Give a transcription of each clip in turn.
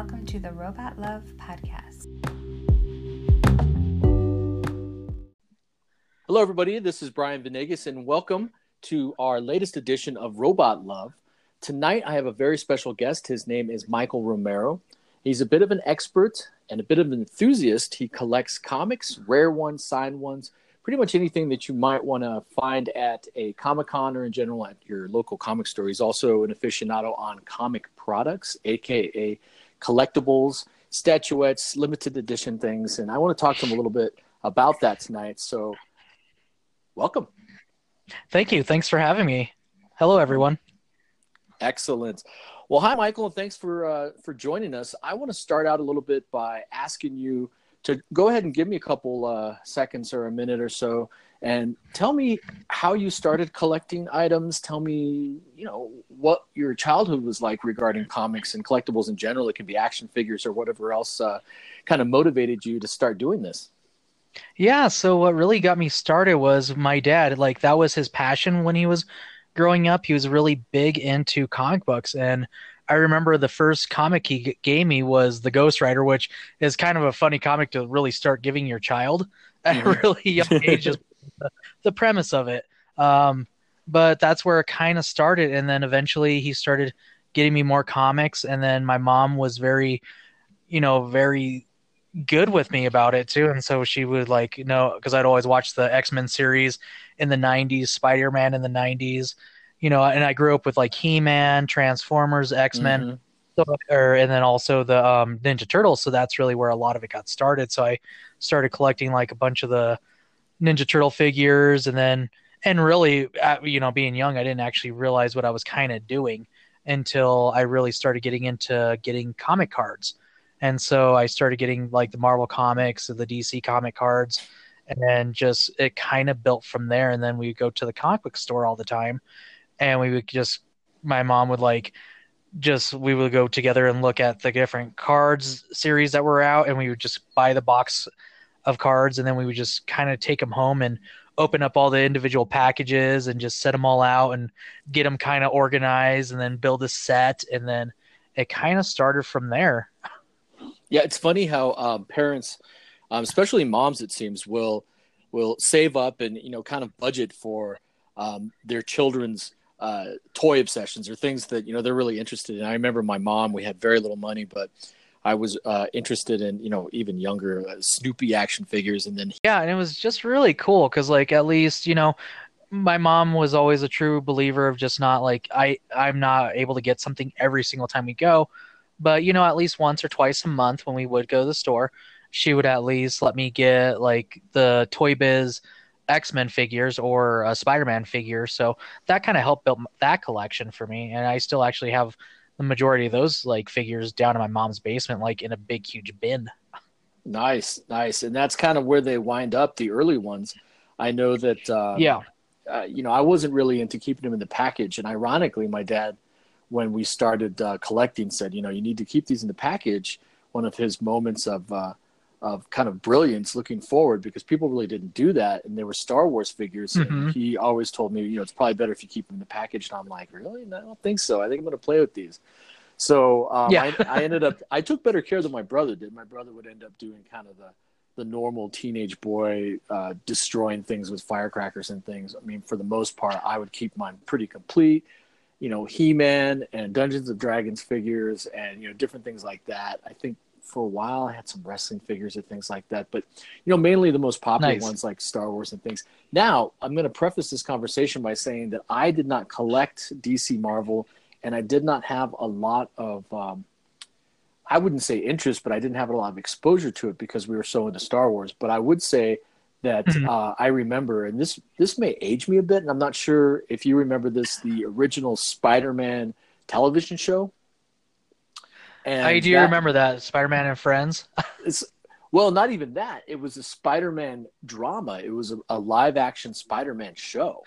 welcome to the Robot Love Podcast. Hello, everybody. This is Brian Venegas, and welcome to our latest edition of Robot Love. Tonight, I have a very special guest. His name is Michael Romero. He's a bit of an expert and a bit of an enthusiast. He collects comics, rare ones, signed ones, pretty much anything that you might want to find at a Comic Con or in general at your local comic store. He's also an aficionado on comic products, aka collectibles, statuettes, limited edition things. And I want to talk to him a little bit about that tonight. So, welcome. Thank you. Thanks for having me. Hello, everyone. Excellent. Well, hi, Michael, and thanks for uh, for joining us. I want to start out a little bit by asking you to go ahead and give me a couple uh, seconds or a minute or so and tell me how you started collecting items. Tell me you know what your childhood was like regarding comics and collectibles in general. It can be action figures or whatever else uh, kind of motivated you to start doing this. Yeah so what really got me started was my dad. Like that was his passion when he was growing up. He was really big into comic books. And I remember the first comic he gave me was The Ghost Rider, which is kind of a funny comic to really start giving your child at a mm-hmm. really young age, just the, the, premise of it. Um, but that's where it kind of started. And then eventually he started getting me more comics. And then my mom was very, you know, very good with me about it too. And so she would like, you know, because I'd always watch the X Men series in the 90s, Spider Man in the 90s you know, and I grew up with like He Man, Transformers, X Men. Mm-hmm. So, or, and then also the um, Ninja Turtles. So that's really where a lot of it got started. So I started collecting like a bunch of the Ninja Turtle figures, and then and really, uh, you know, being young, I didn't actually realize what I was kind of doing until I really started getting into getting comic cards. And so I started getting like the Marvel comics, or the DC comic cards, and just it kind of built from there. And then we go to the comic book store all the time and we would just my mom would like just we would go together and look at the different cards series that were out and we would just buy the box of cards and then we would just kind of take them home and open up all the individual packages and just set them all out and get them kind of organized and then build a set and then it kind of started from there yeah it's funny how um, parents um, especially moms it seems will will save up and you know kind of budget for um, their children's uh, toy obsessions or things that you know they're really interested in. I remember my mom; we had very little money, but I was uh, interested in you know even younger uh, Snoopy action figures, and then yeah, and it was just really cool because like at least you know my mom was always a true believer of just not like I I'm not able to get something every single time we go, but you know at least once or twice a month when we would go to the store, she would at least let me get like the Toy Biz X Men figures or a Spider Man figure. So that kind of helped build that collection for me. And I still actually have the majority of those like figures down in my mom's basement, like in a big, huge bin. Nice, nice. And that's kind of where they wind up the early ones. I know that, uh, yeah, uh, you know, I wasn't really into keeping them in the package. And ironically, my dad, when we started uh, collecting, said, you know, you need to keep these in the package. One of his moments of, uh, of kind of brilliance looking forward because people really didn't do that and there were Star Wars figures mm-hmm. and he always told me, you know, it's probably better if you keep them in the package and I'm like, really? No, I don't think so. I think I'm going to play with these. So um, yeah. I, I, ended up, I took better care than my brother did. My brother would end up doing kind of the, the normal teenage boy uh, destroying things with firecrackers and things. I mean, for the most part, I would keep mine pretty complete. You know, He-Man and Dungeons of Dragons figures and you know different things like that. I think for a while. I had some wrestling figures and things like that, but you know, mainly the most popular nice. ones like Star Wars and things. Now, I'm going to preface this conversation by saying that I did not collect DC Marvel, and I did not have a lot of. Um, I wouldn't say interest, but I didn't have a lot of exposure to it because we were so into Star Wars. But I would say that mm-hmm. uh, I remember, and this this may age me a bit, and I'm not sure if you remember this, the original Spider-Man television show. And I do that, remember that Spider-Man and Friends. it's well, not even that. It was a Spider-Man drama. It was a, a live-action Spider-Man show.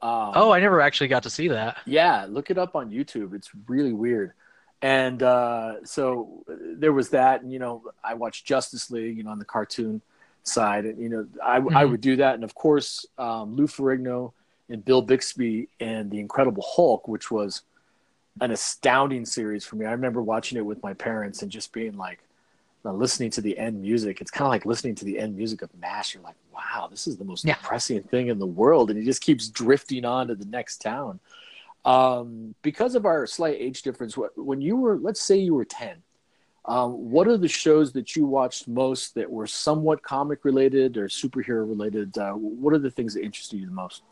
Um, oh, I never actually got to see that. Yeah, look it up on YouTube. It's really weird. And uh, so there was that, and you know, I watched Justice League, you know, on the cartoon side, and you know, I, mm-hmm. I would do that, and of course, um, Lou Ferrigno and Bill Bixby and the Incredible Hulk, which was an astounding series for me. I remember watching it with my parents and just being like, listening to the end music. It's kind of like listening to the end music of MASH. You're like, wow, this is the most yeah. depressing thing in the world, and he just keeps drifting on to the next town. Um, because of our slight age difference, when you were, let's say you were ten, um, what are the shows that you watched most that were somewhat comic related or superhero related? Uh, what are the things that interested you the most?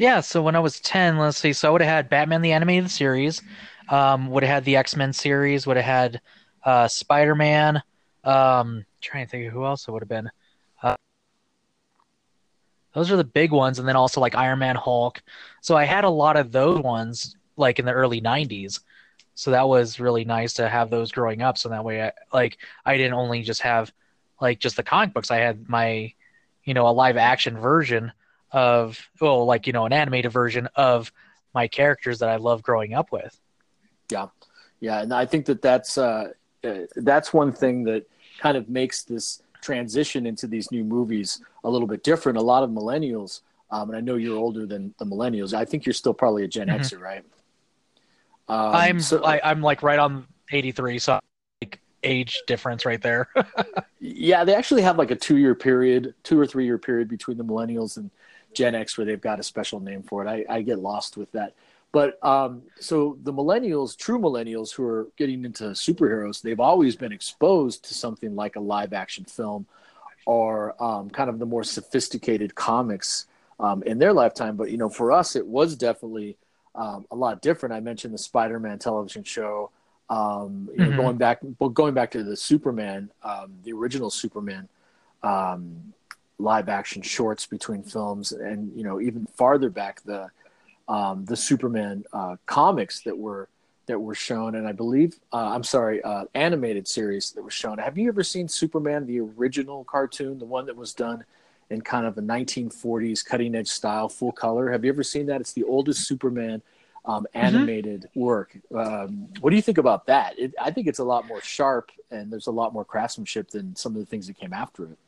Yeah, so when I was 10, let's see, so I would have had Batman the Animated Series, um, would have had the X Men series, would have had uh, Spider Man. Um, trying to think of who else it would have been. Uh, those are the big ones, and then also like Iron Man, Hulk. So I had a lot of those ones like in the early 90s. So that was really nice to have those growing up. So that way, I, like I didn't only just have like just the comic books. I had my, you know, a live action version of well like you know an animated version of my characters that i love growing up with. Yeah. Yeah and i think that that's uh, uh, that's one thing that kind of makes this transition into these new movies a little bit different. A lot of millennials um, and i know you're older than the millennials i think you're still probably a gen mm-hmm. xer right? Um, i'm so, I, i'm like right on 83 so like age difference right there. Yeah they actually have like a two year period two or three year period between the millennials and Gen X where they've got a special name for it. I, I get lost with that. But um, so the millennials, true millennials who are getting into superheroes, they've always been exposed to something like a live action film or um, kind of the more sophisticated comics um, in their lifetime. But, you know, for us, it was definitely um, a lot different. I mentioned the Spider Man television show. Um, you know, mm-hmm. going back, but going back to the Superman, um, the original Superman, um, live action shorts between films and you know even farther back the um, the Superman uh, comics that were that were shown and I believe uh, I'm sorry uh, animated series that was shown. Have you ever seen Superman the original cartoon, the one that was done in kind of a 1940s cutting edge style, full color? Have you ever seen that? It's the oldest Superman um, mm-hmm. animated mm-hmm. work. Um, what do you think about that? It, I think it's a lot more sharp and there's a lot more craftsmanship than some of the things that came after it.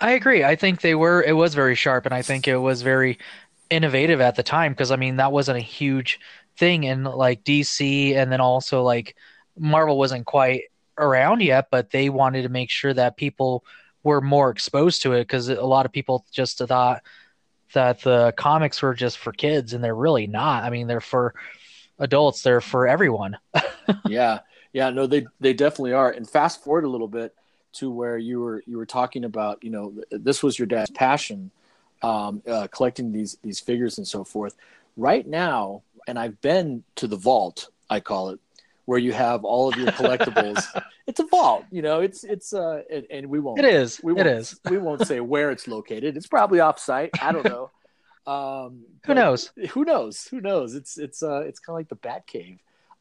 I agree. I think they were. It was very sharp, and I think it was very innovative at the time because I mean that wasn't a huge thing in like DC, and then also like Marvel wasn't quite around yet, but they wanted to make sure that people were more exposed to it because a lot of people just thought that the comics were just for kids, and they're really not. I mean, they're for adults. They're for everyone. yeah, yeah. No, they they definitely are. And fast forward a little bit to where you were you were talking about you know this was your dad's passion um, uh, collecting these these figures and so forth. Right now and i've been to the vault i call it where you have all of your collectibles. It's a vault you know it's it's uh and, and we won't it is we it is. we won't say where it's located. It's probably off site i don't know. Um who knows? who knows? Who knows? It's it's uh it's kind of like the bat cave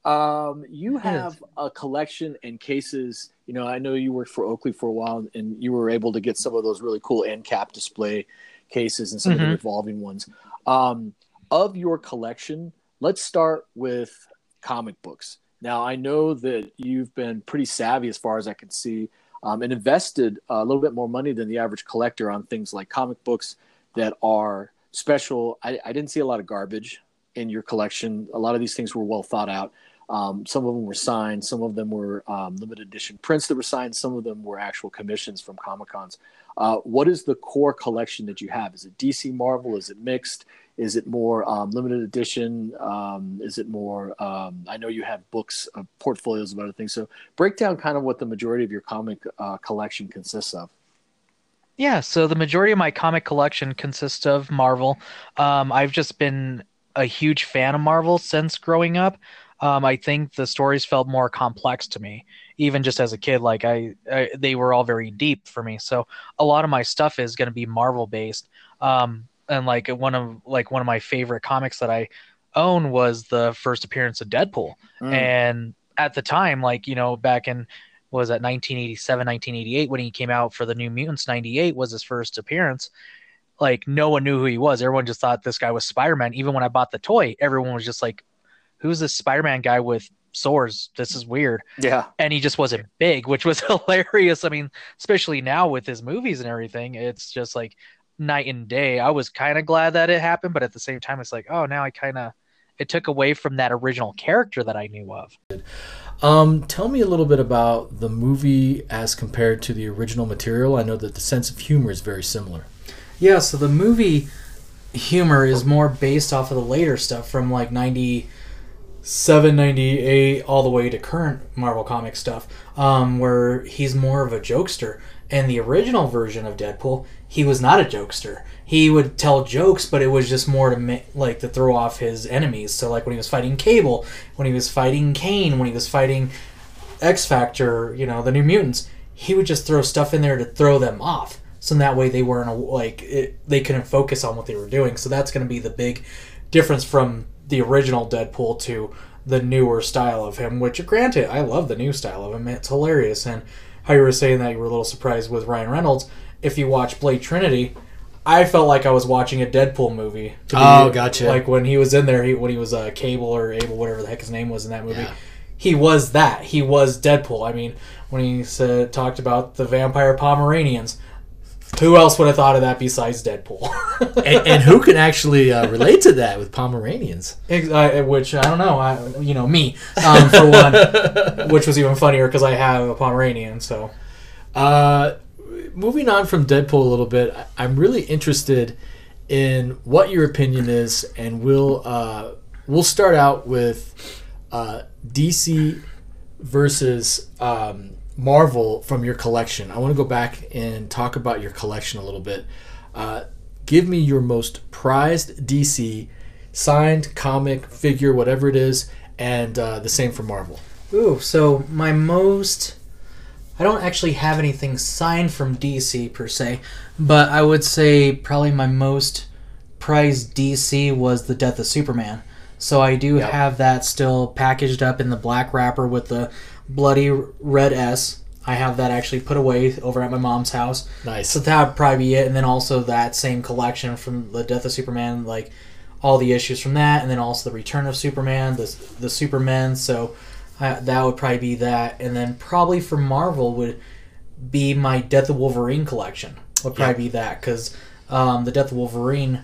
um, you have a collection and cases. You know, I know you worked for Oakley for a while, and you were able to get some of those really cool end cap display cases and some mm-hmm. of the mm-hmm. revolving ones. Um, of your collection, let's start with comic books. Now, I know that you've been pretty savvy as far as I can see, um, and invested a little bit more money than the average collector on things like comic books that are special. I, I didn't see a lot of garbage in your collection. A lot of these things were well thought out. Um, some of them were signed, some of them were um, limited edition prints that were signed, some of them were actual commissions from Comic Cons. Uh, what is the core collection that you have? Is it DC Marvel? Is it mixed? Is it more um, limited edition? Um, is it more? Um, I know you have books, uh, portfolios of other things. So break down kind of what the majority of your comic uh, collection consists of. Yeah, so the majority of my comic collection consists of Marvel. Um, I've just been a huge fan of Marvel since growing up um, I think the stories felt more complex to me, even just as a kid. Like I, I they were all very deep for me. So a lot of my stuff is going to be Marvel based. Um, and like one of like one of my favorite comics that I own was the first appearance of Deadpool. Mm. And at the time, like you know, back in was at 1987, 1988 when he came out for the New Mutants. 98 was his first appearance like no one knew who he was. Everyone just thought this guy was Spider Man. Even when I bought the toy, everyone was just like, who's this Spider-Man guy with swords? This is weird. Yeah. And he just wasn't big, which was hilarious. I mean, especially now with his movies and everything, it's just like night and day. I was kind of glad that it happened, but at the same time, it's like, oh, now I kind of it took away from that original character that I knew of. Um, tell me a little bit about the movie as compared to the original material. I know that the sense of humor is very similar. Yeah, so the movie humor is more based off of the later stuff from like 97, 98, all the way to current Marvel comic stuff, um, where he's more of a jokester. And the original version of Deadpool, he was not a jokester. He would tell jokes, but it was just more to like to throw off his enemies. So like when he was fighting Cable, when he was fighting Kane, when he was fighting X Factor, you know, the New Mutants, he would just throw stuff in there to throw them off. So in that way they weren't like it, they couldn't focus on what they were doing. So that's going to be the big difference from the original Deadpool to the newer style of him. Which, granted, I love the new style of him. It's hilarious. And how you were saying that you were a little surprised with Ryan Reynolds. If you watch Blade Trinity, I felt like I was watching a Deadpool movie. to be- Oh, gotcha. Like when he was in there, he, when he was uh, Cable or Able, whatever the heck his name was in that movie Yeah. he was that. He was Deadpool. I mean, when he said talked about the vampire Pomeranians, who else would have thought of that besides Deadpool? and, and who can actually uh, relate to that with Pomeranians? I- which I don't know. I, you know me um, for one, which was even funnier because I have a Pomeranian. So Uh, moving on from Deadpool a little bit, I- I'm really interested in what your opinion is, and we'll uh, we'll start out with uh, DC versus um, Marvel from your collection. I want to go back and talk about your collection a little bit. Uh, give me your most prized DC signed comic figure, whatever it is, and uh, the same for Marvel. Ooh, so my most. I don't actually have anything signed from DC per se, but I would say probably my most prized DC was the Death of Superman. So I do Yep. have that still packaged up in the black wrapper with the bloody red S. I have that actually put away over at my mom's house. Nice. So that would probably be it. And then also that same collection from the Death of Superman, like all the issues from that, and then also the Return of Superman, the the Supermen. So uh, that would probably be that. And then probably for Marvel would be my Death of Wolverine collection. Would probably be that because um, the Death of Wolverine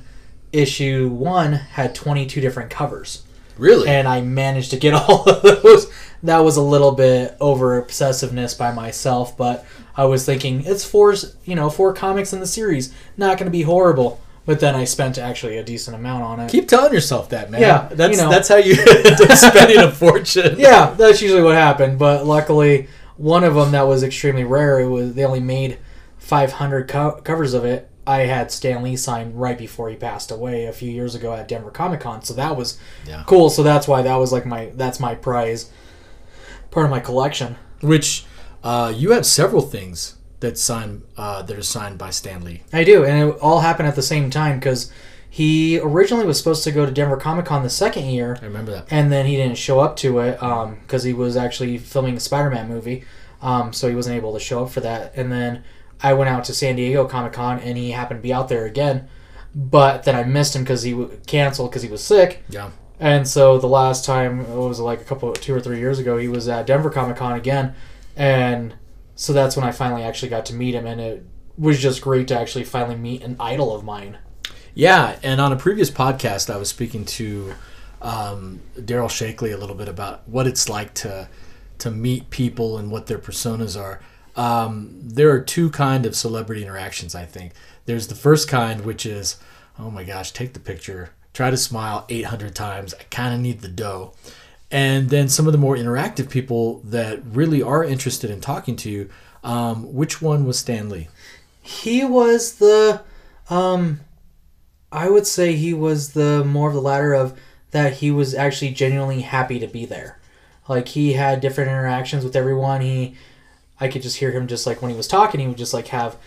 issue one had twenty two different covers Really? and I managed to get all of those. That was a little bit over obsessiveness by myself, but I was thinking it's four, you know, four comics in the series, not going to be horrible. But then I spent actually a decent amount on it. Keep telling yourself that, man. Yeah, that's you know. that's how you end spending a fortune. yeah, that's usually what happened. But luckily, one of them that was extremely rare. It was they only made 500 co- covers of it. I had Stan Lee signed right before he passed away a few years ago at Denver Comic Con, so that was Yeah. cool. So that's why that was like my that's my prize, part of my collection. Which uh, you have several things that sign uh, that are signed by Stan Lee. I do, and it all happened at the same time because he originally was supposed to go to Denver Comic Con the second year, I remember that. and then he didn't show up to it because he was actually filming a Spider-Man movie, um, so he wasn't able to show up for that. And then I went out to San Diego Comic Con, and he happened to be out there again, but then I missed him because he w- canceled because he was sick. Yeah. And so the last time it was like a couple, two or three years ago, he was at Denver Comic Con again, and so that's when I finally actually got to meet him, and it was just great to actually finally meet an idol of mine. Yeah, and on a previous podcast, I was speaking to um, Daryl Shakely a little bit about what it's like to to meet people and what their personas are. Um, there are two kind of celebrity interactions. I think there's the first kind, which is, oh my gosh, take the picture, try to smile 800 times. I kind of need the dough. And then some of the more interactive people that really are interested in talking to you. Um, which one was Stan Lee? He was the, um, I would say he was the more of the latter of that he was actually genuinely happy to be there. Like he had different interactions with everyone. He, I could just hear him just like when he was talking, he would just like have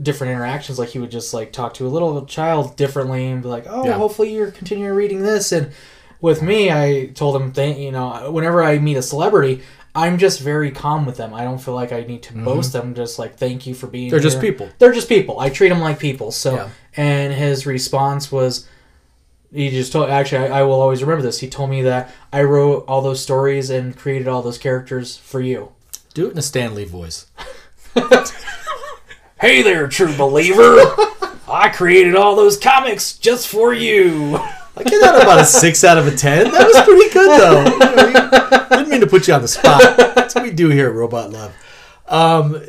different interactions. Like he would just like talk to a little child differently and be like, "Oh, Yeah. hopefully you're continuing reading this." And with me, I told him, "Thank you know, whenever I meet a celebrity." I'm just very calm with them. I don't feel like I need to boast them. Just like thank you for being. Mm-hmm. They're just people. They're just people. I treat them like people. So, Yeah. and his response was, he just told. Actually, I, I will always remember this. He told me that I wrote all those stories and created all those characters for you. Do it in a Stan Lee voice. Hey there, true believer! I created all those comics just for you. I give that about a six out of a ten. That was pretty good though. You know, didn't mean to put you on the spot. That's what we do here at Robot Love. Um,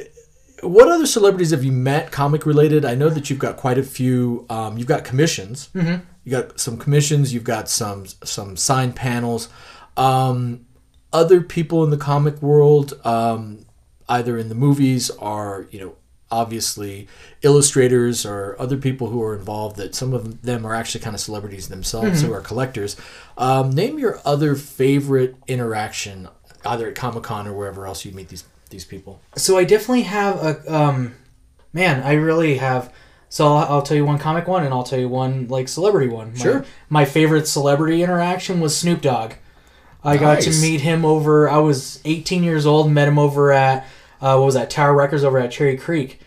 what other celebrities have you met, comic related? I know that you've got quite a few. Um, you've got commissions. Mm-hmm. You got some commissions. You've got some some signed panels. Um, other people in the comic world, um, either in the movies are you know obviously illustrators or other people who are involved that some of them are actually kind of celebrities themselves who are collectors um, name your other favorite interaction either at comic-con or wherever else you meet these these people So I definitely have a um, man. I really have. So I'll, I'll tell you one comic one, and I'll tell you one like celebrity one. My- Sure. My, favorite celebrity interaction was Snoop Dogg. I got to meet him over. I was 18 years old. Met him over at uh, what was that Tower Records over at Cherry Creek.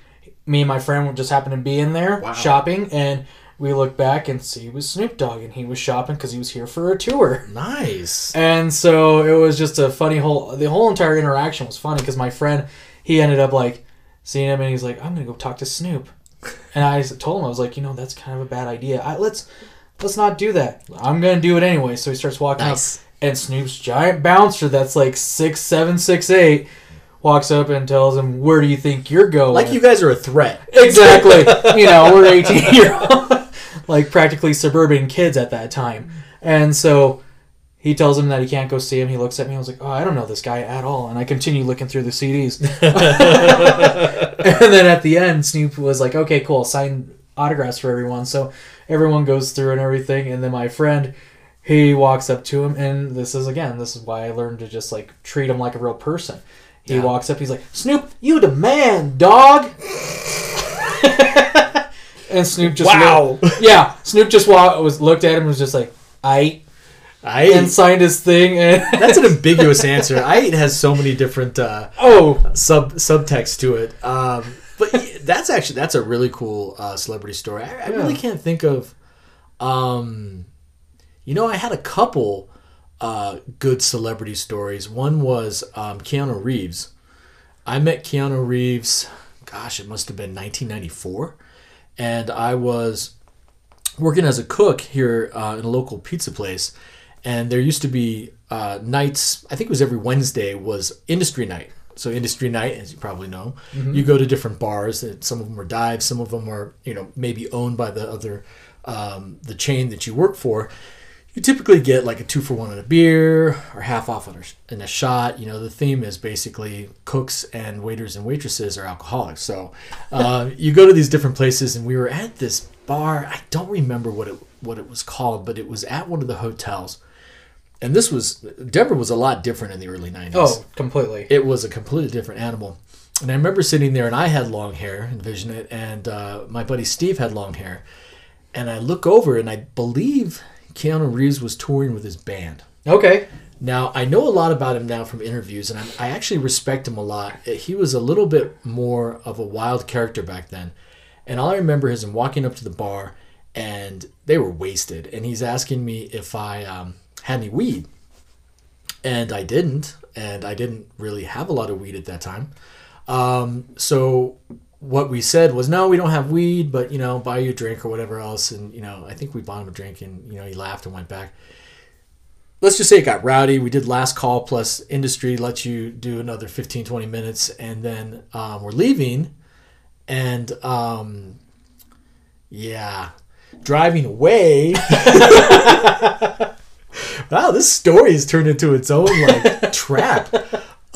Me and my friend just happened to be in there Wow. shopping, and we looked back and see it was Snoop Dogg, and he was shopping because he was here for a tour. nice And so it was just a funny whole. The whole entire interaction was funny because my friend, he ended up like seeing him and he's like, "I'm gonna go talk to Snoop," and I told him I was like, you know, that's kind of a bad idea. I, let's let's not do that. I'm gonna do it anyway. So he starts walking Nice. up, and Snoop's giant bouncer that's like six seven six eight walks up and tells him, "Where do you think you're going?" like you guys are a threat exactly. you know, we're 18 year old, like practically suburban kids at that time. And so he tells him that he can't go see him. He looks at me. And I was like, oh, I don't know this guy at all. And I continue looking through the CDs. and then at the end, Snoop was like, okay, cool, sign autographs for everyone. So everyone goes through and everything. And then my friend, he walks up to him. And this is, again, this is why I learned to just like treat him like a real person. He Yeah. walks up, he's like, Snoop, you the man, dog. and Snoop just Wow. looked- yeah, Snoop just wa- was looked at him and was just like, I I and signed his thing and that's an ambiguous answer I has so many different uh, oh sub subtext to it. Um, but that's actually that's a really cool uh, celebrity story. I, I really can't think of. Um, you know, I had a couple uh, good celebrity stories. One was um, Keanu Reeves. I met Keanu Reeves. Gosh, it must have been 1994, and I was working as a cook here uh, in a local pizza place, and there used to be uh, nights. I think it was every Wednesday was industry night. So industry night, as you probably know, you go to different bars. and Some of them are dives. Some of them are you know maybe owned by the other um, the chain that you work for. You typically get like a two for one on a beer or half off on a, in a shot. You know, the theme is basically cooks and waiters and waitresses are alcoholics. So uh, you go to these different places, and we were at this bar. I don't remember what it what it was called, but it was at one of the hotels. And this was Denver was a lot different in the early '90s oh completely it was a completely different animal. And I remember sitting there, and I had long hair, envision it, and uh, my buddy Steve had long hair. And I look over, and I believe Keanu Reeves was touring with his band. okay Now I know a lot about him now from interviews, and I'm, I actually respect him a lot. He was a little bit more of a wild character back then, and all I remember is him walking up to the bar, and they were wasted, and he's asking me if I um, had any weed, and I didn't, and I didn't really have a lot of weed at that time. Um, so what we said was, no, we don't have weed, but you know, buy you a drink or whatever else, and you know, I think we bought him a drink, and you know, he laughed and went back let's just say it got rowdy. We did last call plus industry, let you do another 15, 20 minutes, and then um, we're leaving. And um, yeah, driving away. wow, this story has turned into its own like trap.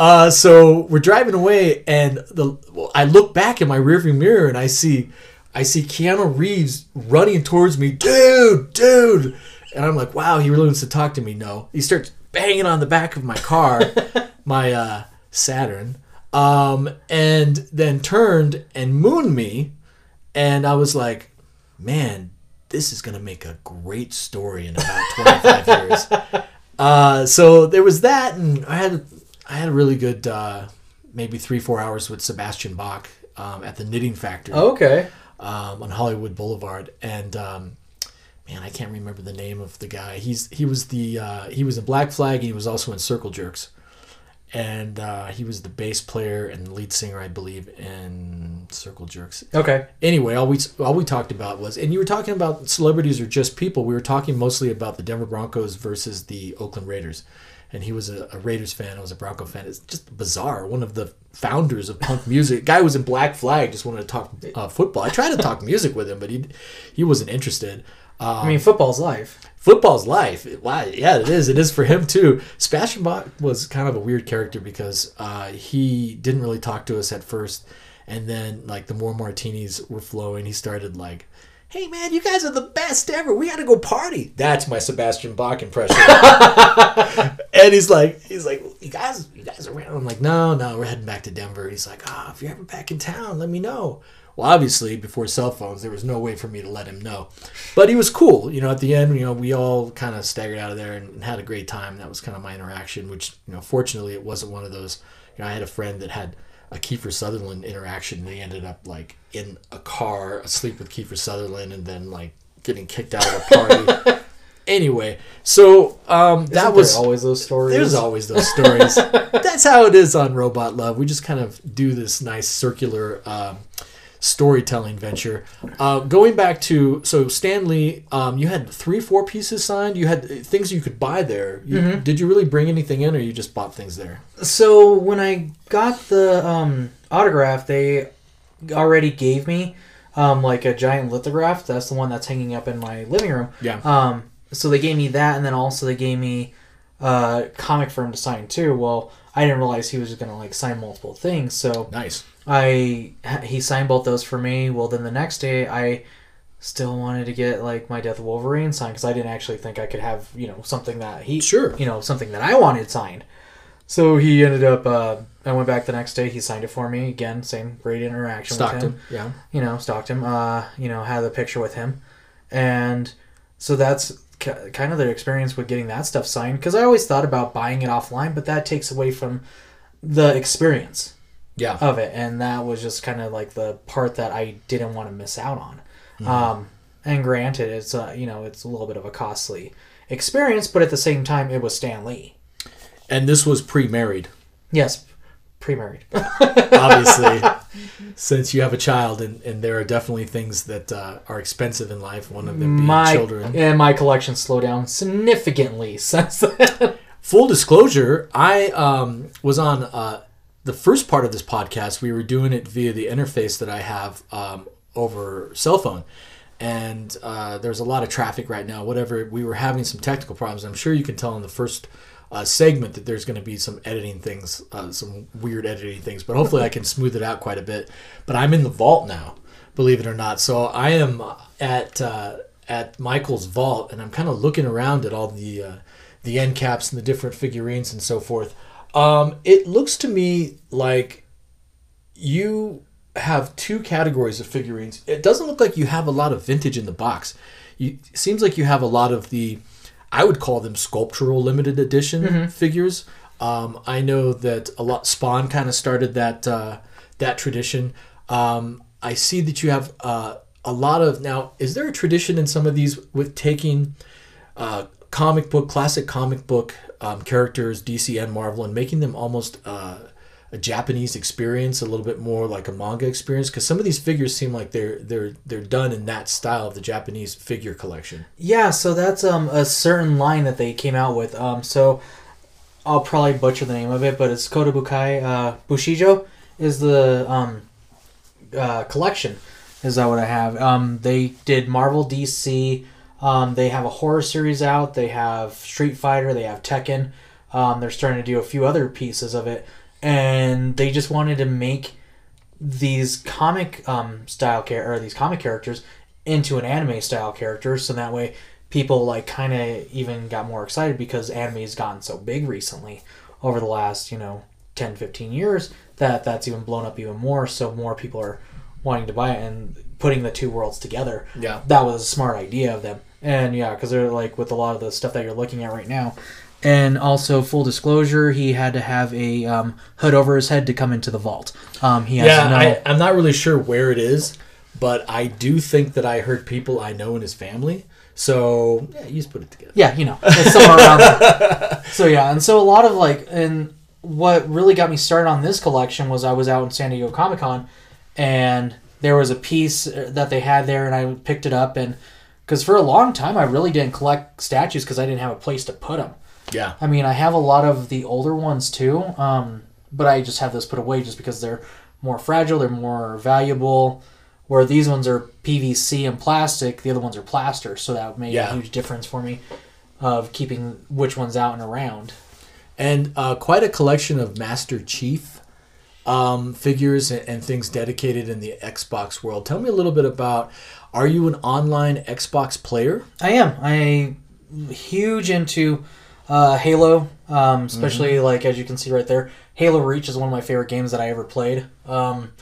Uh, so we're driving away, and the well, I look back in my rearview mirror, and I see I see Keanu Reeves running towards me, dude, dude. And I'm like, wow, he really wants to talk to me. No. He starts banging on the back of my car, my uh, Saturn, um, and then turned and mooned me. And I was like, man, this is going to make a great story in about 25 years. Uh, so there was that, and I had I had a really good uh, maybe three four hours with Sebastian Bach um, at the Knitting Factory okay um, on Hollywood Boulevard, and um, man, I can't remember the name of the guy. He's he was the uh, he was in Black Flag, and he was also in Circle Jerks, and uh, he was the bass player and lead singer, I believe, in Circle Jerks. Okay. Anyway, all we all we talked about was, and you were talking about celebrities or just people. We were talking mostly about the Denver Broncos versus the Oakland Raiders, and he was a, a Raiders fan. I was a Bronco fan. It's just bizarre. One of the founders of punk music, guy was in Black Flag, just wanted to talk uh, football. I tried to talk music with him, but he he wasn't interested. I mean, football's life. Football's life. Wow, yeah, it is. It is for him too. Sebastian Bach was kind of a weird character because uh, he didn't really talk to us at first, and then like the more martinis were flowing, he started like, "Hey man, you guys are the best ever. We got to go party." That's my Sebastian Bach impression. and he's like, he's like, "You guys, you guys are around?" I'm like, "No, no, we're heading back to Denver." He's like, "Ah, if you're ever back in town, let me know." Well, obviously, before cell phones, there was no way for me to let him know. But he was cool. You know, at the end, you know, we all kind of staggered out of there and, and had a great time. That was kind of my interaction, which, you know, fortunately, it wasn't one of those. You know, I had a friend that had a Kiefer Sutherland interaction. They ended up, like, in a car, asleep with Kiefer Sutherland, and then, like, getting kicked out of a party. anyway, so um, that was always those stories. there's always those stories. That's how it is on Robot Love. We just kind of do this nice circular um, storytelling venture. Uh, going back to so Stan Lee, um, you had three, four pieces signed. You had things you could buy there. You, Did you really bring anything in, or you just bought things there? So when I got the um, autograph, they already gave me um, like a giant lithograph. That's the one that's hanging up in my living room. Yeah. Um, so they gave me that, and then also they gave me uh, comic for him to sign too. Well, I didn't realize he was gonna like sign multiple things, so Nice. I he signed both those for me. Well, then the next day I still wanted to get like my Death of Wolverine signed because I didn't actually think I could have you know something that he Sure. you know something that I wanted signed. So he ended up. Uh, I went back the next day. He signed it for me again. Same great interaction with him Stockton. Yeah. you know, stalked him, uh, you know, had a picture with him. And so that's k- kind of the experience with getting that stuff signed. Because I always thought about buying it offline, but that takes away from the experience Yeah. of it. And that was just kind of like the part that I didn't want to miss out on. Um, and granted, it's, uh, you know, it's a little bit of a costly experience, but at the same time, it was Stan Lee. And this was pre-married, Yes, pre-married. obviously, since you have a child, and, and there are definitely things that uh, are expensive in life. One of them being my children. and my collection slowed down significantly since then. full disclosure, I um, was on uh, the first part of this podcast. We were doing it via the interface that I have um, over cell phone. And uh, there's a lot of traffic right now. Whatever, we were having some technical problems. I'm sure you can tell in the first uh, segment that there's going to be some editing things, uh, some weird editing things. But hopefully, I can smooth it out quite a bit. But I'm in the vault now, believe it or not. So I am at uh, at Michael's vault, and I'm kind of looking around at all the uh, the end caps and the different figurines and so forth. Um, it looks to me like you have two categories of figurines. It doesn't look like you have a lot of vintage in the box. You, it seems like you have a lot of the, I would call them sculptural limited edition figures. Um, I know that a lot Spawn kind of started that uh, that tradition. Um, I see that you have uh, a lot of now. Is there a tradition in some of these with taking uh, comic book, classic comic book um, characters, DC and Marvel, and making them almost uh, a Japanese experience, a little bit more like a manga experience? Because some of these figures seem like they're they're they're done in that style of the Japanese figure collection. Yeah, so that's um a certain line that they came out with. Um, so I'll probably butcher the name of it, but it's Kotobukai uh, Bushijo is the um uh, collection. Is that what I have? Um, they did Marvel, DC. Um, they have a horror series out. They have Street Fighter. They have Tekken. Um, they're starting to do a few other pieces of it, and they just wanted to make these comic um, style char- or these comic characters into an anime style character so that way people like kind of even got more excited because anime has gotten so big recently over the last you know 10 15 years that that's even blown up even more so more people are wanting to buy it and putting the two worlds together Yeah. that was a smart idea of them and yeah because they're like with a lot of the stuff that you're looking at right now and also full disclosure he had to have a um, hood over his head to come into the vault um, he has Yeah, no I, I'm not really sure where it is, but I do think that I heard people I know in his family. So yeah, you just put it together. Yeah, you know, it's somewhere around there. So yeah, and so a lot of like, and what really got me started on this collection was I was out in San Diego Comic Con, and there was a piece that they had there, and I picked it up, and because for a long time I really didn't collect statues because I didn't have a place to put them. Yeah. I mean, I have a lot of the older ones too, um, but I just have those put away just because they're more fragile, they're more valuable. Where these ones are PVC and plastic, the other ones are plaster, so that made Yeah. a huge difference for me of keeping which ones out and around. and uh, quite a collection of Master Chief um, figures and, and things dedicated in the Xbox world. Tell me a little bit about. Are you an online Xbox player? I am. I huge into uh, Halo, um, especially like as you can see right there. Halo Reach is one of my favorite games that I ever played, um,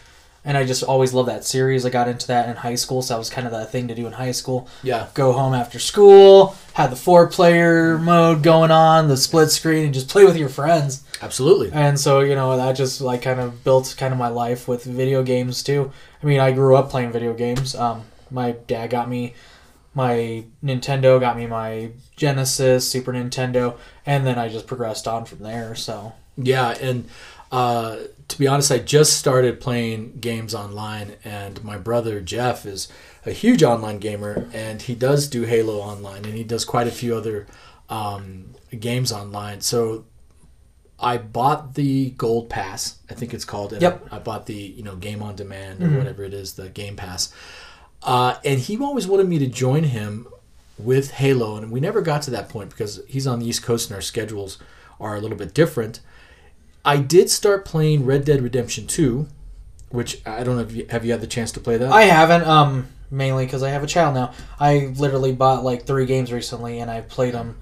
and I just always loved that series. I got into that in high school, so that was kind of the thing to do in high school. Yeah. Go home after school, had the four-player mode going on, the split screen, and just play with your friends. Absolutely. And so you know that just like kind of built kind of my life with video games too. I mean, I grew up playing video games. Um, my dad got me my Nintendo, got me my Genesis, Super Nintendo, and then I just progressed on from there. So Yeah, and uh, to be honest, I just started playing games online, and my brother Jeff is a huge online gamer, and he does do Halo online, and he does quite a few other um, games online. So I bought the Gold Pass, I think it's called. And Yep. I bought the you know Game on Demand or whatever it is, the Game Pass. Uh, and he always wanted me to join him with Halo, and we never got to that point because he's on the East Coast and our schedules are a little bit different. I did start playing Red Dead Redemption 2, which I don't know if you have you had the chance to play that. I haven't, um, mainly because I have a child now. I literally bought like three games recently, and I played them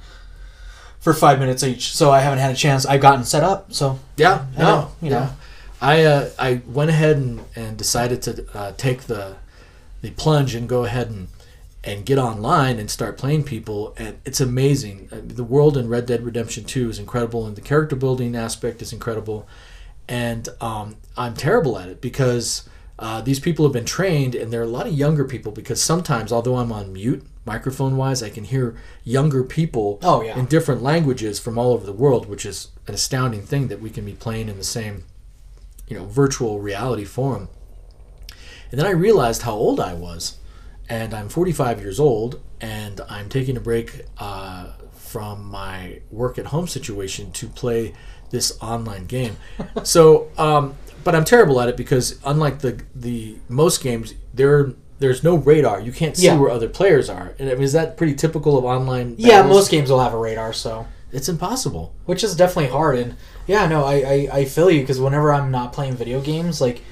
for five minutes each. So I haven't had a chance. I've gotten set up. So yeah, no, know, you yeah. know. I uh, I went ahead and, and decided to uh, take the the plunge and go ahead and and get online and start playing people and it's amazing Uh, the world in red dead redemption 2 is incredible and the character building aspect is incredible and um, i'm terrible at it because uh, these people have been trained and there are a lot of younger people because sometimes although i'm on mute microphone wise i can hear younger people Oh, yeah. in different languages from all over the world which is an astounding thing that we can be playing in the same you know virtual reality forum and then i realized how old i was. And i'm 45 years old and i'm taking a break uh, from my work at home situation to play this online game. So um, but i'm terrible at it because unlike the the most games there there's no radar. You can't see Yeah. where other players are. And I mean, is that pretty typical of online yeah, most games will have a radar. So. It's impossible. Which is definitely hard and yeah no i i, I feel you because whenever i'm not playing video games like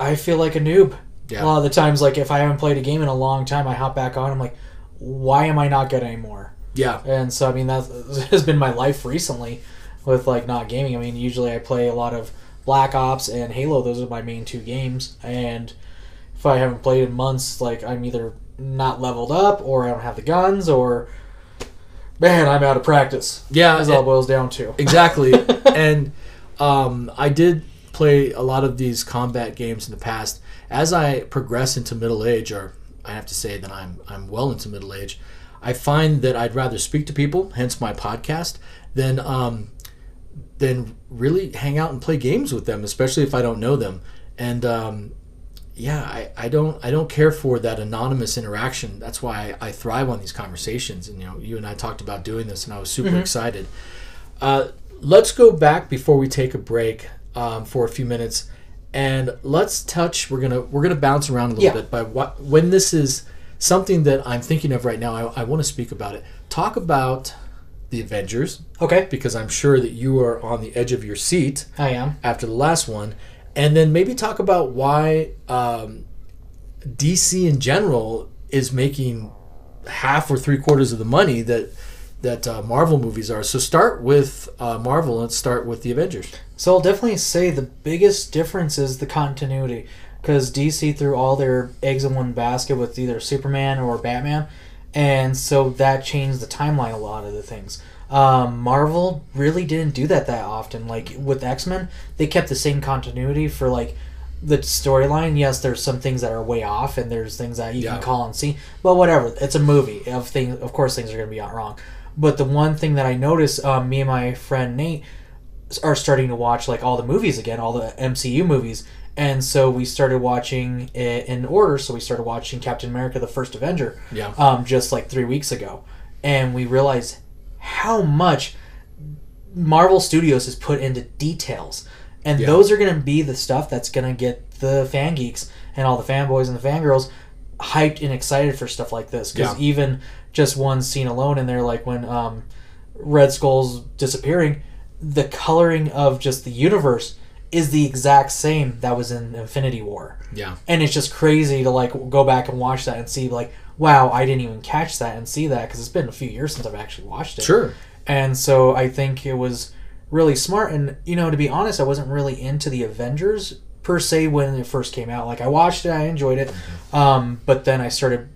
i feel like a noob. Yeah. a lot of the times like if i haven't played a game in a long time i hop back on i'm like why am i not good anymore? Yeah. And so i mean that has been my life recently with like not gaming. I mean usually i play a lot of black ops and halo. Those are my main two games. And if i haven't played in months like i'm either not leveled up or i don't have the guns or man i'm out of practice. Yeah that's all it boils down to. Exactly. And um, i did play a lot of these combat games in the past. As i progress into middle age or i have to say that i'm i'm well into middle age i find that i'd rather speak to people hence my podcast than um, than really hang out and play games with them especially if i don't know them. And um, yeah I, I don't i don't care for that anonymous interaction. That's why I, I thrive on these conversations. And you know you and i talked about doing this and i was super excited. Uh, let's go back before we take a break um, for a few minutes. And let's touch we're gonna we're gonna bounce around a little Yeah. bit but what when this is something that i'm thinking of right now i, I want to speak about it. Talk about the avengers. Okay. Because i'm sure that you are on the edge of your seat i am. after the last one, and then maybe talk about why um, DC in general is making half or three quarters of the money that that uh, Marvel movies are. So start with uh, Marvel. Let's start with the Avengers. So I'll definitely say the biggest difference is the continuity, because DC threw all their eggs in one basket with either Superman or Batman, and so that changed the timeline a lot of the things. Um, Marvel really didn't do that that often. Like with X Men, they kept the same continuity for like the storyline. Yes, there's some things that are way off, and there's things that you Yeah. can call and see. But whatever, it's a movie. Of things, of course, things are gonna be out wrong. But the one thing that I noticed, um, me and my friend Nate, are starting to watch like all the movies again, all the MCU movies. And so we started watching it in order. So we started watching Captain America: The First Avenger, Yeah. um, just like three weeks ago, and we realized how much Marvel Studios has put into details, and Yeah. those are going to be the stuff that's going to get the fan geeks and all the fanboys and the fangirls hyped and excited for stuff like this. Because Yeah. even just one scene alone in there, like when um, Red Skull's disappearing, the coloring of just the universe is the exact same that was in Infinity War Yeah. and it's just crazy to like go back and watch that and see like wow i didn't even catch that and see that because it's been a few years since i've actually watched it Sure. and so i think it was really smart and you know to be honest i wasn't really into the avengers per se when it first came out like i watched it i enjoyed it um, but then i started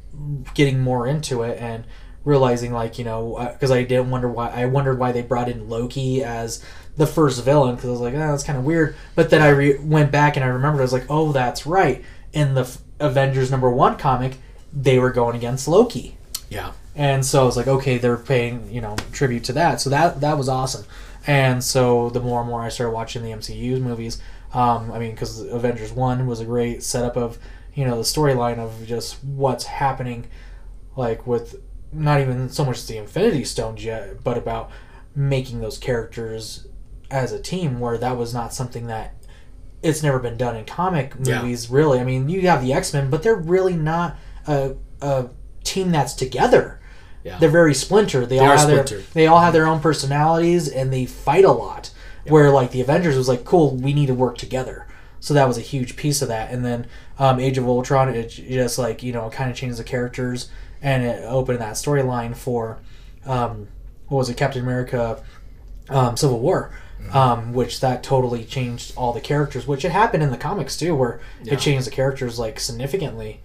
getting more into it and realizing like you know because i didn't wonder why i wondered why they brought in loki as the first villain because i was like oh that's kind of weird but then i re- went back and i remembered i was like oh that's right in the F- avengers number one comic they were going against loki Yeah. and so I was like, okay, they're paying you know tribute to that. So that that was awesome. And so the more and more I started watching the MCU movies, um, I mean, because Avengers One was a great setup of you know the storyline of just what's happening, like with not even so much the Infinity Stones yet, but about making those characters as a team, where that was not something that it's never been done in comic Yeah. movies. Really, I mean, you have the X Men, but they're really not a, a team that's together. Yeah. They're very splintered. They, They all are have their splintered. they all have their own personalities and they fight a lot. Where like the Avengers was like, cool, we need to work together. So that was a huge piece of that. And then um, Age of Ultron, it just like you know, kind of changed the characters and it opened that storyline for um, what was it, Captain America, um, Civil War. Mm-hmm. Um, which that totally changed all the characters, which it happened in the comics too, where Yeah. it changed the characters like significantly,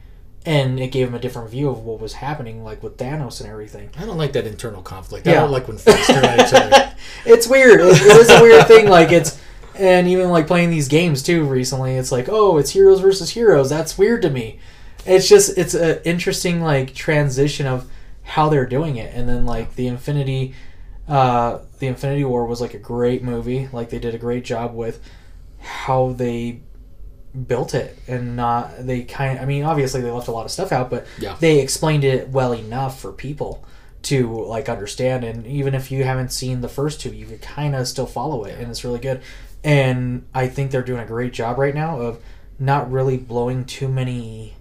and it gave them a different view of what was happening, like with Thanos and everything. I don't like that internal conflict. I don't like when friends turn on each other. it's weird. It, it is a weird thing. Like it's, and even like playing these games too recently, it's like, oh, it's heroes versus heroes. That's weird to me. It's just it's an interesting like transition of how they're doing it, and then like the Infinity, uh, the Infinity War was like a great movie. Like they did a great job with how they built it and not they kind I mean obviously they left a lot of stuff out but Yeah. they explained it well enough for people to like understand and even if you haven't seen the first two you could kind of still follow it and it's really good and I think they're doing a great job right now of not really blowing too many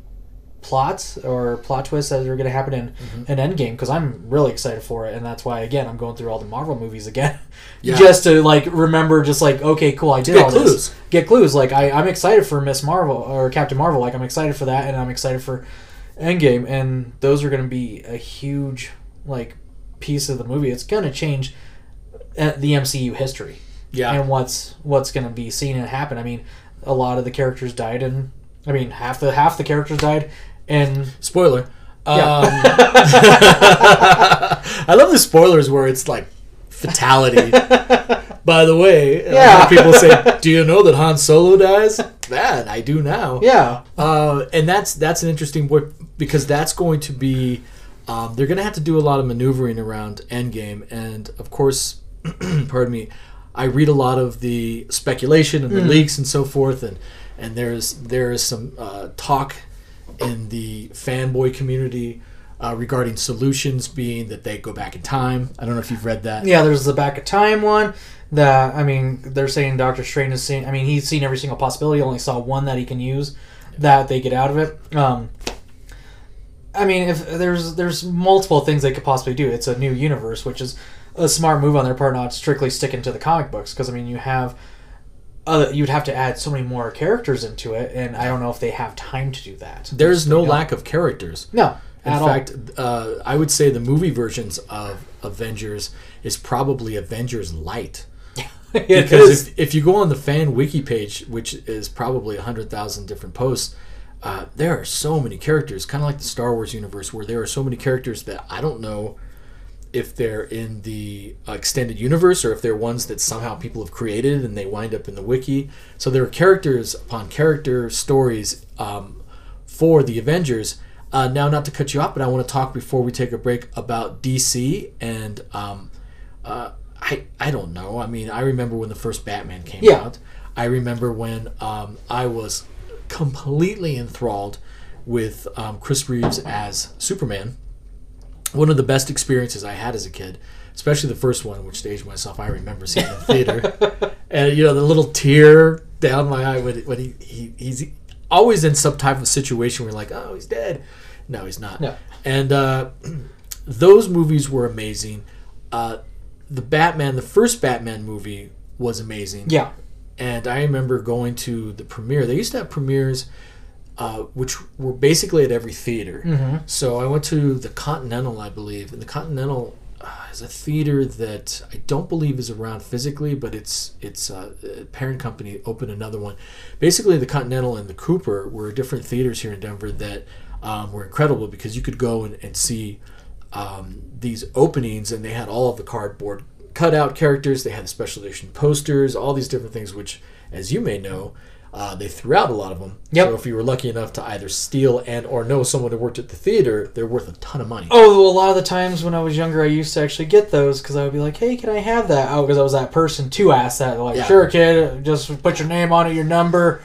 plots or plot twists that are going to happen in Mm-hmm. an Endgame because I'm really excited for it. And that's why again I'm going through all the Marvel movies again. Yeah. just to like remember just like okay cool I did Get all clues. this get clues. Like I, I'm excited for Miss Marvel or Captain Marvel. Like I'm excited for that and I'm excited for Endgame. And those are going to be a huge like piece of the movie. It's going to change uh, the MCU history Yeah. and what's what's going to be seen and happen I mean a lot of the characters died and I mean half the half the characters died and Spoiler. Yeah. Um, I love the spoilers where it's like fatality. By the way, a lot Yeah. of people say, "Do you know that Han Solo dies?" That I do now. yeah Uh, and that's that's an interesting work because that's going to be um, they're going to have to do a lot of maneuvering around Endgame, and of course, pardon me, I read a lot of the speculation and the leaks and so forth, and and there's there is some uh, talk in the fanboy community uh, regarding solutions being that they go back in time. I don't know if you've read that. Yeah, there's the back of time one. That I mean, they're saying Doctor Strange has seen. I mean, he's seen every single possibility. Only saw one that he can use. That they get out of it. Um, I mean, if there's there's multiple things they could possibly do. It's a new universe, which is a smart move on their part, not strictly sticking to the comic books. Because I mean, you have. Uh, you'd have to add so many more characters into it, and I don't know if they have time to do that. There's no don't. lack of characters. No, In fact, uh, I would say the movie versions of Avengers is probably Avengers Light. Because if, if you go on the fan wiki page, which is probably 100,000 different posts, uh, there are so many characters, kind of like the Star Wars universe, where there are so many characters that I don't know if they're in the uh, extended universe or if they're ones that somehow people have created and they wind up in the wiki. So there are characters upon character stories um, for the Avengers. Uh, now, not to cut you off, but I want to talk before we take a break about DC and um, uh, I I don't know. I mean, I remember when the first Batman came Yeah. out. I remember when um, I was completely enthralled with um, Chris Reeves as Superman. One of the best experiences I had as a kid, especially the first one, which staged myself. I remember seeing in the theater, and you know the little tear down my eye when, when he, he he's always in some type of situation where you're like, oh, he's dead. No, he's not. No. And uh, those movies were amazing. Uh, the Batman, the first Batman movie was amazing. Yeah. And I remember going to the premiere. They used to have premieres, uh, which were basically at every theater. Mm-hmm. So I went to the Continental, I believe, and the Continental uh, is a theater that I don't believe is around physically, but it's it's uh, a parent company opened another one. Basically, the Continental and the Cooper were different theaters here in Denver that um, were incredible because you could go and, and see um, these openings, and they had all of the cardboard cutout characters. They had the special edition posters, all these different things, which, as you may know, uh, they threw out a lot of them. Yep. So if you were lucky enough to either steal and or know someone who worked at the theater, they're worth a ton of money. Oh, well, a lot of the times when I was younger, I used to actually get those because I would be like, "Hey, can I have that?" Oh, because I was that person to ask that. They're like, Yeah. "Sure, kid. Just put your name on it, your number.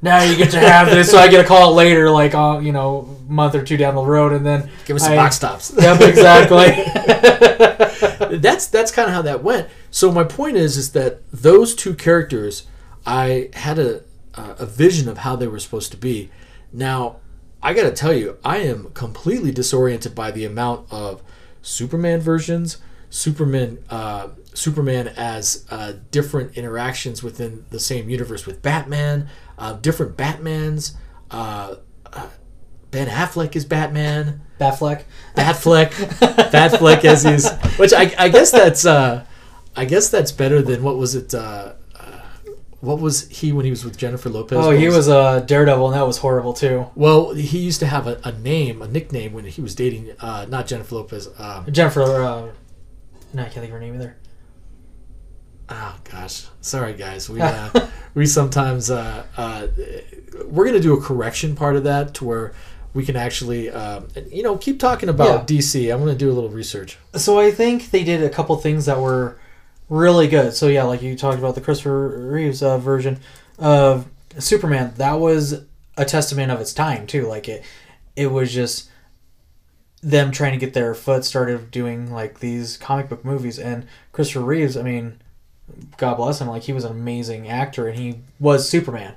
Now you get to have this." so I get a call later, like, uh, you know, month or two down the road, and then Give us some I- box tops. Yep, exactly. that's that's kind of how that went. So my point is, is that those two characters, I had a a a vision of how they were supposed to be. Now, I got to tell you, I am completely disoriented by the amount of Superman versions, Superman, uh, Superman as uh, different interactions within the same universe with Batman, uh, different Batmans. Uh, uh, ben Affleck is Batman. Batfleck. Batfleck, Batfleck as he's, which I, I guess that's, uh, I guess that's better than what was it? Uh, uh, what was he when he was with Jennifer Lopez? Oh, What he was a Daredevil, and that was horrible too. Well, he used to have a, a name, a nickname when he was dating, uh, not Jennifer Lopez. Um, Jennifer. Uh, no, I can't think of her name either. oh gosh, sorry guys. We uh, we sometimes uh, uh, we're gonna do a correction part of that to where we can actually, um, you know, keep talking about Yeah. DC. I'm gonna do a little research. So I think they did a couple things that were really good. So yeah, like you talked about the Christopher Reeves uh, version of Superman, that was a testament of its time too. Like it, it was just them trying to get their foot started doing like these comic book movies. And Christopher Reeves, I mean, God bless him, like he was an amazing actor and he was Superman.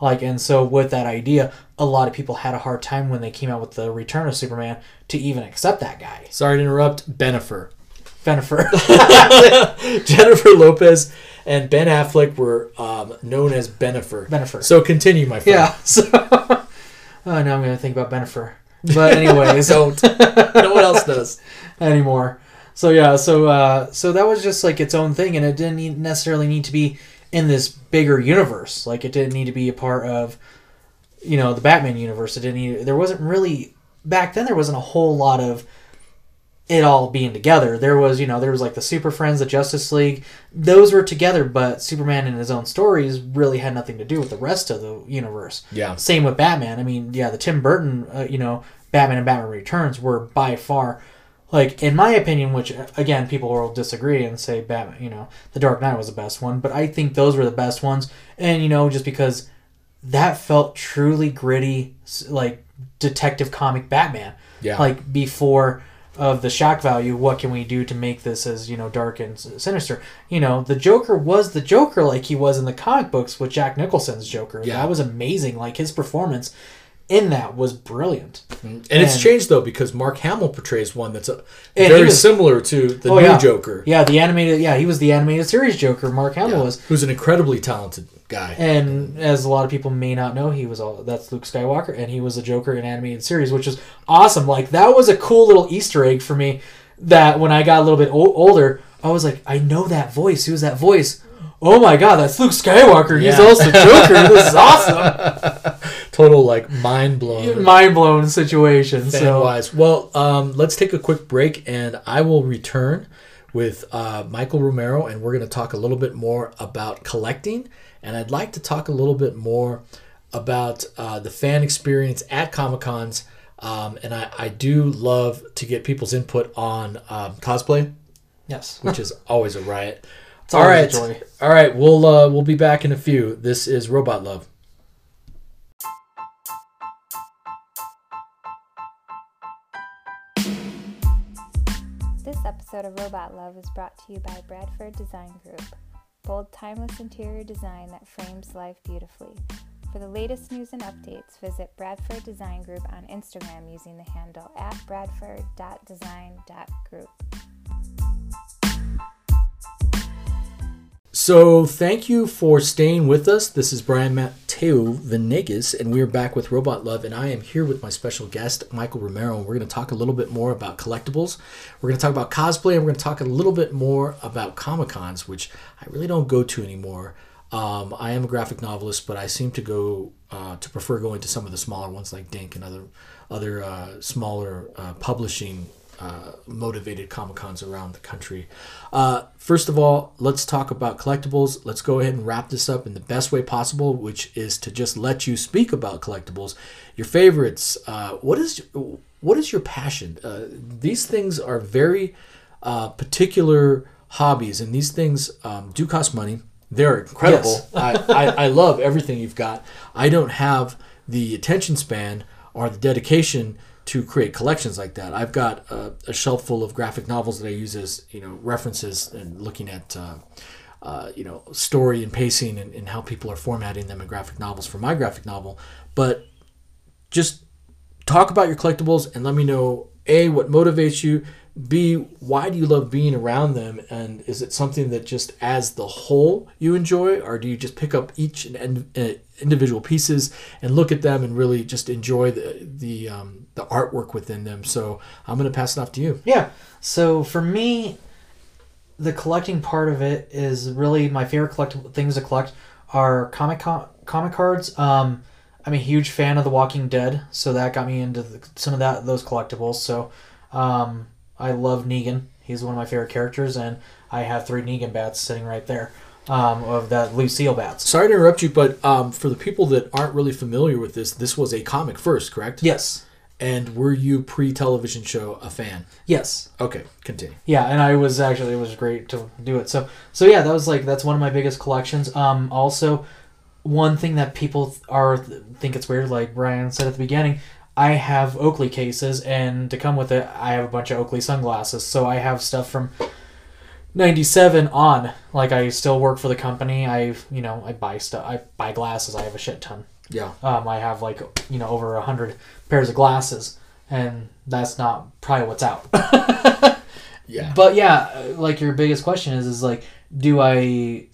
Like and so with that idea, a lot of people had a hard time when they came out with the Return of Superman to even accept that guy. Sorry to interrupt, Bennifer. Bennifer. Jennifer Lopez and Ben Affleck were um, known as Bennifer. Bennifer. So continue, my friend. Yeah. So oh, now I'm gonna think about Bennifer. But anyways, Don't. no one else does. anymore. So yeah, so uh, so that was just like its own thing, and it didn't necessarily need to be in this bigger universe. Like it didn't need to be a part of, you know, the Batman universe. It didn't need. There wasn't really back then. There wasn't a whole lot of it all being together. There was, you know, there was like the Super Friends, the Justice League. Those were together, but Superman in his own stories really had nothing to do with the rest of the universe. Yeah. Same with Batman. I mean, yeah, the Tim Burton, uh, you know, Batman and Batman Returns were by far, like, in my opinion, which, again, people will disagree and say Batman, you know, The Dark Knight was the best one, but I think those were the best ones. And, you know, just because that felt truly gritty, like, detective comic Batman. Yeah. Like, before of the shock value, what can we do to make this as, you know, dark and sinister? You know, the Joker was the Joker like he was in the comic books with Jack Nicholson's Joker. Yeah. That was amazing. Like, his performance in that was brilliant. Mm, and it's changed though because Mark Hamill portrays one that's a, very was- similar to the Oh, new yeah. Joker, Yeah, the animated, yeah, he was the animated series Joker, Mark Hamill Yeah. was. who's an incredibly talented guy. And as a lot of people may not know, he was all that's Luke Skywalker, and he was a Joker in animated series, which is awesome. Like that was a cool little Easter egg for me. That when I got a little bit o- older, I was like, I know that voice. Who's that voice? Oh my god, that's Luke Skywalker. He's Yeah. also Joker. this is awesome. Total like mind blown. Mind blown situation. So wise. Well, um, let's take a quick break, and I will return with uh, Michael Romero, and we're going to talk a little bit more about collecting, and I'd like to talk a little bit more about uh, the fan experience at Comic Cons. Um, and I, I do love to get people's input on um, cosplay Yes. which is always a riot. It's All right. A joy. All right. We'll uh, we'll be back in a few. This is Robot Love. This episode of Robot Love is brought to you by Bradford Design Group. Bold, timeless interior design that frames life beautifully. For the latest news and updates, visit Bradford Design Group on Instagram using the handle at bradford.design.group. So thank you for staying with us. This is Brian Mateo Venegas, and we are back with Robot Love, and I am here with my special guest, Michael Romero, and we're going to talk a little bit more about collectibles. We're going to talk about cosplay, and we're going to talk a little bit more about Comic Cons, which I really don't go to anymore. Um, I am a graphic novelist, but I seem to go uh, to prefer going to some of the smaller ones like Dink and other other uh, smaller uh, publishing uh, motivated Comic Cons around the country. Uh, first of all, let's talk about collectibles. Let's go ahead and wrap this up in the best way possible, which is to just let you speak about collectibles, your favorites. Uh, what is what is your passion? Uh, these things are very uh, particular hobbies, and these things um, do cost money. They're incredible. Yes. I, I, I love everything you've got. I don't have the attention span or the dedication to create collections like that. I've got a, a shelf full of graphic novels that I use as you know references and looking at uh, uh, you know story and pacing and, and how people are formatting them in graphic novels for my graphic novel. But just talk about your collectibles and let me know a what motivates you b why do you love being around them and is it something that just as the whole you enjoy or do you just pick up each and, and uh, individual pieces and look at them and really just enjoy the the um, the artwork within them so i'm going to pass it off to you Yeah. So for me, the collecting part of it is really my favorite collectible things to collect are comic co- comic cards. Um, I'm a huge fan of The Walking Dead, so that got me into the, some of that those collectibles. So um, I love Negan. He's one of my favorite characters, and I have three Negan bats sitting right there um, of that Lucille bats. sorry to interrupt you but um, for the people that aren't really familiar with this this was a comic first correct Yes. and were you pre-television show a fan Yes. okay continue Yeah, and I was actually it was great to do it. So so yeah, that was like that's one of my biggest collections. Um, also, one thing that people are think it's weird, like Brian said at the beginning, I have Oakley cases, and to come with it, I have a bunch of Oakley sunglasses. So I have stuff from. 97 on like i still work for the company i you know i buy stuff i buy glasses i have a shit ton yeah um, I have like you know over a hundred pairs of glasses, and that's not probably what's out. yeah But yeah, like your biggest question is is like, do I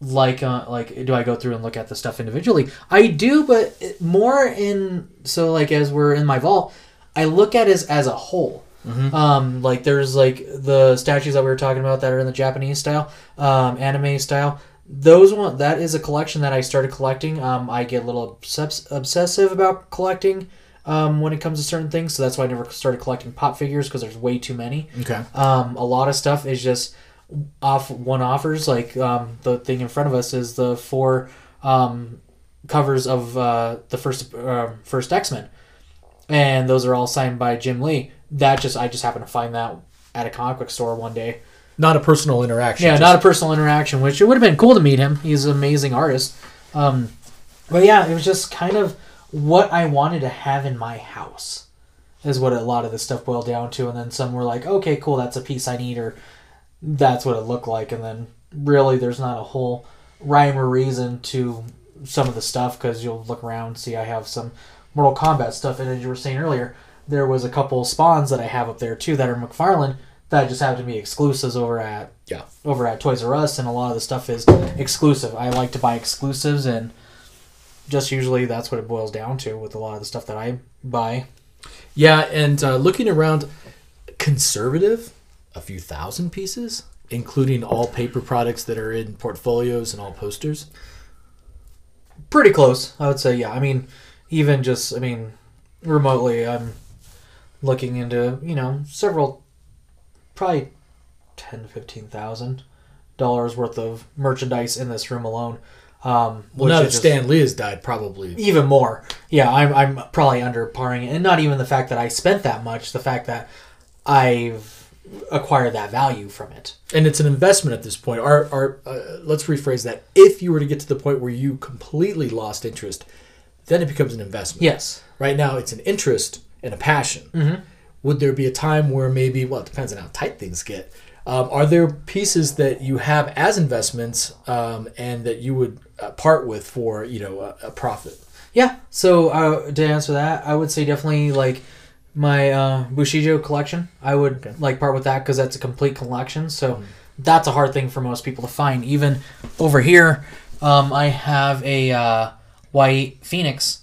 like uh, like do I go through and look at the stuff individually? I do, but more in so like as we're in my vault, I look at it as, as a whole. Um, like there's like the statues that we were talking about that are in the Japanese style, um, anime style. Those one that is a collection that I started collecting. Um, I get a little obsess- obsessive about collecting um, when it comes to certain things, so that's why I never started collecting pop figures because there's way too many. okay Um, a lot of stuff is just off one offers. Like um, the thing in front of us is the four um, covers of uh, the first uh, first X Men, and those are all signed by Jim Lee. That just I just happened to find that at a comic book store one day. not a personal interaction Yeah, just- not a personal interaction, which it would have been cool to meet him. He's an amazing artist. Um, but yeah, it was just kind of what I wanted to have in my house, is what a lot of this stuff boiled down to. And then some were like, okay, cool, that's a piece I need, or that's what it looked like. And then really, there's not a whole rhyme or reason to some of the stuff because you'll look around see I have some Mortal Kombat stuff. And as you were saying earlier, there was a couple spawns that I have up there too that are McFarlane that just happen to be exclusives over at yeah over at Toys R Us, and a lot of the stuff is exclusive. I like to buy exclusives, and just usually that's what it boils down to with a lot of the stuff that I buy. Yeah, and uh, looking around, conservative, a few thousand pieces, including all paper products that are in portfolios and all posters. Pretty close, I would say. Yeah, I mean, even just I mean, remotely, I'm looking into you know several, probably ten to fifteen thousand dollars worth of merchandise in this room alone. Um, Well, now that Stan Lee has died, probably. even more. Yeah, I'm I'm probably underparing it, and not even the fact that I spent that much. The fact that I've acquired that value from it. and it's an investment at this point. Our, our uh, let's rephrase that. If you were to get to the point where you completely lost interest, then it becomes an investment. Yes. Right now, it's an interest and a passion. Mm-hmm. Would there be a time where maybe, well, it depends on how tight things get. Um, are there pieces that you have as investments um, and that you would uh, part with for you know a, a profit? Yeah. So uh, to answer that, I would say definitely like my uh, Bushido collection. I would like part with that because that's a complete collection. So that's a hard thing for most people to find. Even over here, um, I have a uh, white Phoenix,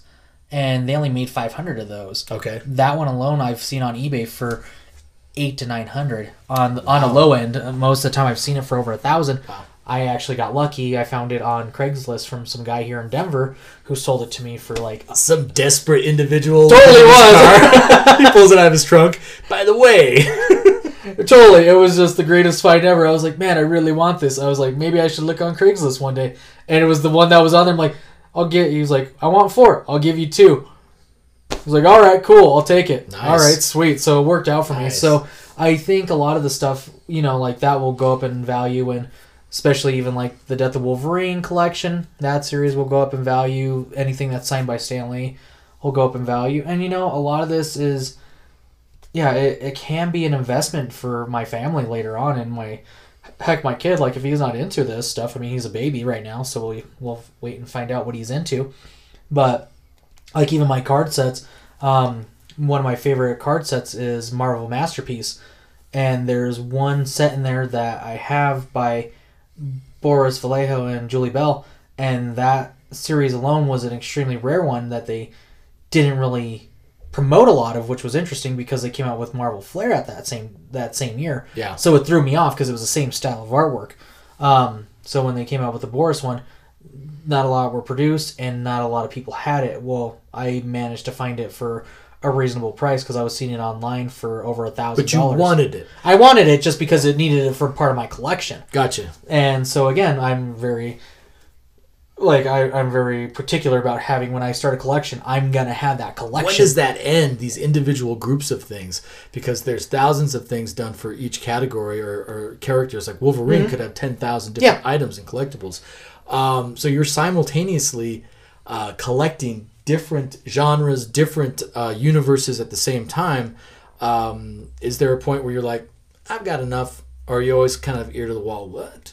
and they only made 500 of those. Okay. That one alone, I've seen on eBay for eight to nine hundred on on a low end. Most of the time, I've seen it for over a thousand. Wow. I actually got lucky. I found it on Craigslist from some guy here in Denver who sold it to me for like Some desperate individual Totally was. he pulls it out of his trunk. By the way, totally. It was just the greatest find ever. I was like, man, I really want this. I was like, maybe I should look on Craigslist one day. And it was the one that was on there. I'm like, I'll get. He was like, I want four. I'll give you two. I was like, all right, cool. I'll take it. Nice. All right, sweet. So it worked out for me. So I think a lot of the stuff, you know, like that will go up in value and. Especially even like the Death of Wolverine collection, that series will go up in value. Anything that's signed by Stan Lee will go up in value. And you know, a lot of this is yeah, it, it can be an investment for my family later on. in my heck, my kid, like if he's not into this stuff, I mean, he's a baby right now, so we we'll wait and find out what he's into. But like even my card sets, um, one of my favorite card sets is Marvel Masterpiece, and there's one set in there that I have by Boris Vallejo and Julie Bell, and that series alone was an extremely rare one that they didn't really promote a lot of, which was interesting because they came out with Marvel Flair at that same that same year. Yeah. So it threw me off because it was the same style of artwork. Um, so when they came out with the Boris one, not a lot were produced and not a lot of people had it. Well, I managed to find it for a reasonable price because I was seeing it online for over a thousand but you dollars. wanted it. I wanted it just because it needed it for part of my collection. Gotcha. And so again, I'm very like I, I'm very particular about having when I start a collection, I'm gonna have that collection. When does that end? These individual groups of things, because there's thousands of things done for each category or, or characters. Like Wolverine could have ten thousand different Mm-hmm. Yeah. items and collectibles. Um, so you're simultaneously uh, collecting different genres, different uh, universes at the same time. Um, is there a point where you're like, I've got enough, or are you always kind of ear to the wall? What?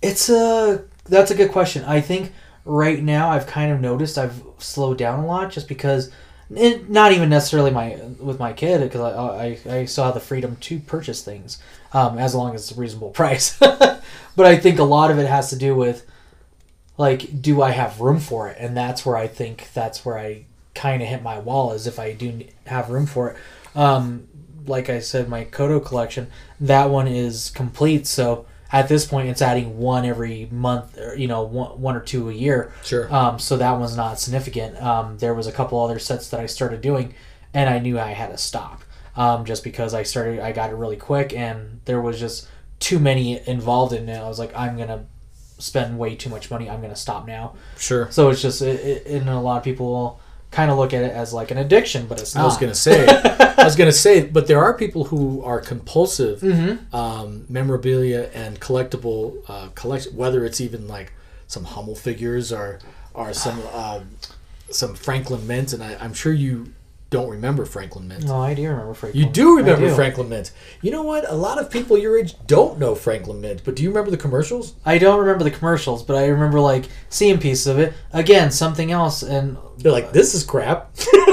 It's a that's a good question. I think right now I've kind of noticed I've slowed down a lot just because it, not even necessarily my with my kid because I, I I still have the freedom to purchase things um, as long as it's a reasonable price. but I think a lot of it has to do with like do I have room for it, and that's where I think that's where I kind of hit my wall is if I do have room for it. Um, like I said, my Kodo collection, that one is complete. So at this point, it's adding one every month, or, you know, one, one or two a year. Sure. Um, so that one's not significant. Um, there was a couple other sets that I started doing, and I knew I had to stop um, just because I started, I got it really quick, and there was just too many involved in it. I was like, I'm gonna spend way too much money. I'm gonna stop now. Sure. So it's just, it, it, and a lot of people kind of look at it as like an addiction, but it's not. I was gonna say, I was gonna say, but there are people who are compulsive Mm-hmm. um, memorabilia and collectible uh, collection, whether it's even like some Hummel figures or or some um, some Franklin Mint, and I, I'm sure you don't remember Franklin Mint. No, I do remember Franklin. Mint. You do remember do. Franklin Mint. You know what? A lot of people your age don't know Franklin Mint, but do you remember the commercials? I don't remember the commercials, but I remember like seeing pieces of it. Again, something else, and They're like, this is crap.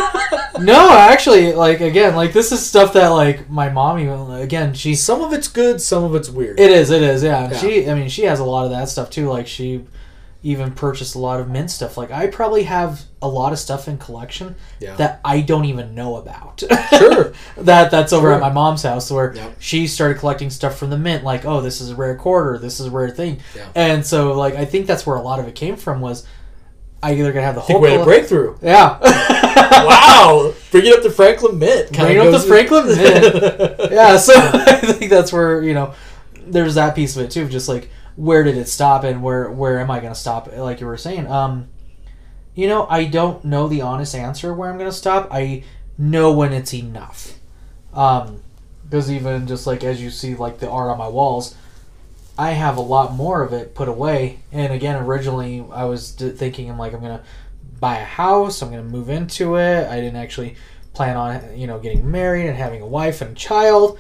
no, actually, like again, like this is stuff that like my mom even again she some of it's good, some of it's weird. it is it is yeah. Yeah. She I mean she has a lot of that stuff too. Like she even purchased a lot of mint stuff. Like I probably have a lot of stuff in collection Yeah. that I don't even know about. Sure. that that's over Sure. at my mom's house where Yep. she started collecting stuff from the mint like oh this is a rare quarter this is a rare thing Yeah. and so like i think that's where a lot of it came from was i either gonna have the whole way to breakthrough. yeah wow, bring it up to Franklin Mint. Bring up the franklin mint yeah so i think that's where you know there's that piece of it too just like where did it stop and where where am i gonna stop like you were saying um you know i don't know the honest answer where i'm gonna stop i know when it's enough um Because even just like as you see, like the art on my walls, I have a lot more of it put away. And again, originally I was thinking, I'm like, I'm gonna buy a house. I'm gonna move into it. I didn't actually plan on, you know, getting married and having a wife and a child.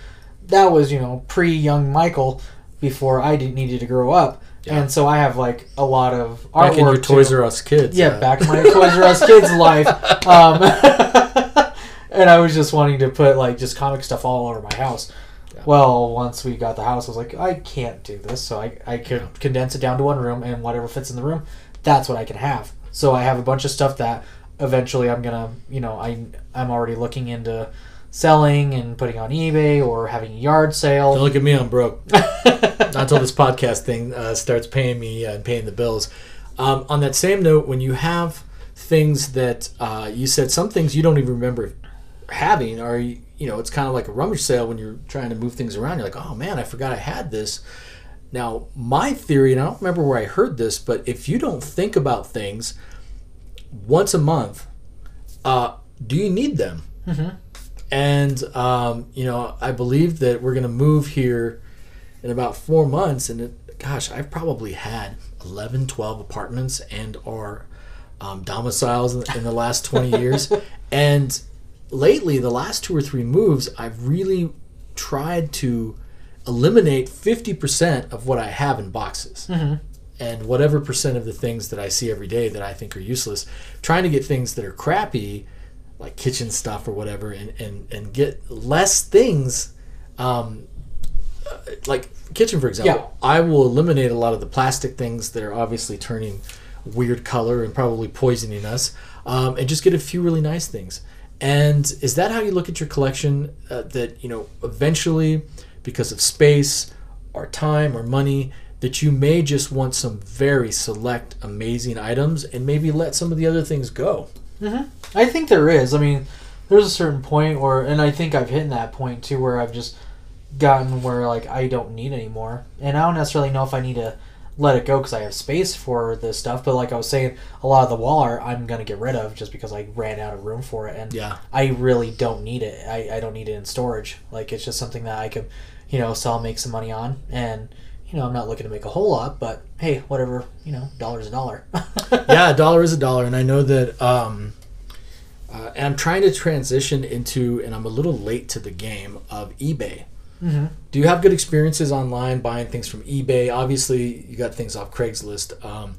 That was, you know, pre young Michael before I did, needed to grow up. Yeah. And so I have like a lot of artwork. Back in your. Toys R Us kids. Yeah, uh, back in my Toys R Us kids life. Um, and I was just wanting to put like just comic stuff all over my house. Yeah. Well, once we got the house, I was like, I can't do this. So I, I could condense it down to one room, and whatever fits in the room, that's what I can have. So I have a bunch of stuff that eventually I'm gonna, you know, I I'm already looking into selling and putting on eBay or having a yard Don't sale. look at me, I'm broke. Not until this podcast thing uh, starts paying me uh, and paying the bills. Um, on that same note, when you have things that uh, you said some things you don't even remember having, or you know, it's kind of like a rummage sale when you're trying to move things around. You're like, oh man, I forgot I had this. Now, my theory, and I don't remember where I heard this, but if you don't think about things once a month, uh, do you need them? And um, you know, I believe that we're going to move here in about four months, and it, gosh, I've probably had 11, 12 apartments and or um, domiciles in, in the last 20 years. And lately, the last two or three moves, I've really tried to eliminate 50% of what I have in boxes. And whatever percent of the things that I see every day that I think are useless, trying to get things that are crappy, like kitchen stuff or whatever, and, and, and get less things um, uh, like kitchen for example i will eliminate a lot of the plastic things that are obviously turning weird color and probably poisoning us um, and just get a few really nice things. And is that how you look at your collection uh, that you know eventually because of space or time or money that you may just want some very select amazing items and maybe let some of the other things go Mm-hmm. I think there is. I mean, there's a certain point where, and I think I've hit that point too, where I've just gotten where like I don't need anymore, and I don't necessarily know if I need to let it go because I have space for this stuff. But like I was saying, a lot of the wall art I'm gonna get rid of just because I ran out of room for it, and Yeah. I really don't need it. I, I don't need it in storage. Like it's just something that I could, you know, sell, make some money on, and you know I'm not looking to make a whole lot, but hey, whatever, you know, dollar's a dollar. yeah, a dollar is a dollar, and I know that. Um, uh, and I'm trying to transition into, and I'm a little late to the game of eBay. Mhm. Do you have good experiences online buying things from eBay? Obviously, you got things off Craigslist. Um,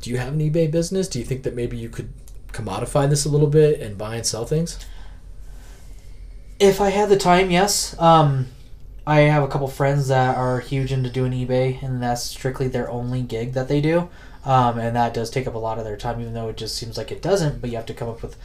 do you have an eBay business? Do you think that maybe you could commodify this a little bit and buy and sell things? If I had the time, yes. Um, I have a couple friends that are huge into doing eBay, and that's strictly their only gig that they do. Um, and that does take up a lot of their time, even though it just seems like it doesn't. But you have to come up with,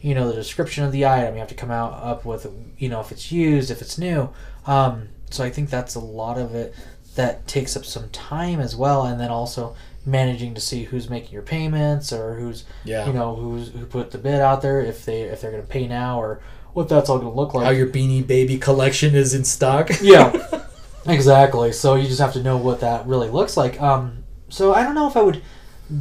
you know, the description of the item. You have to come out up with, you know, if it's used, if it's new. Um, so I think that's a lot of it that takes up some time as well, and then also managing to see who's making your payments or who's Yeah. you know who's who put the bid out there if they if they're going to pay now or what that's all going to look like. How your Beanie Baby collection is in stock? yeah. Exactly. So you just have to know what that really looks like. Um so i don't know if i would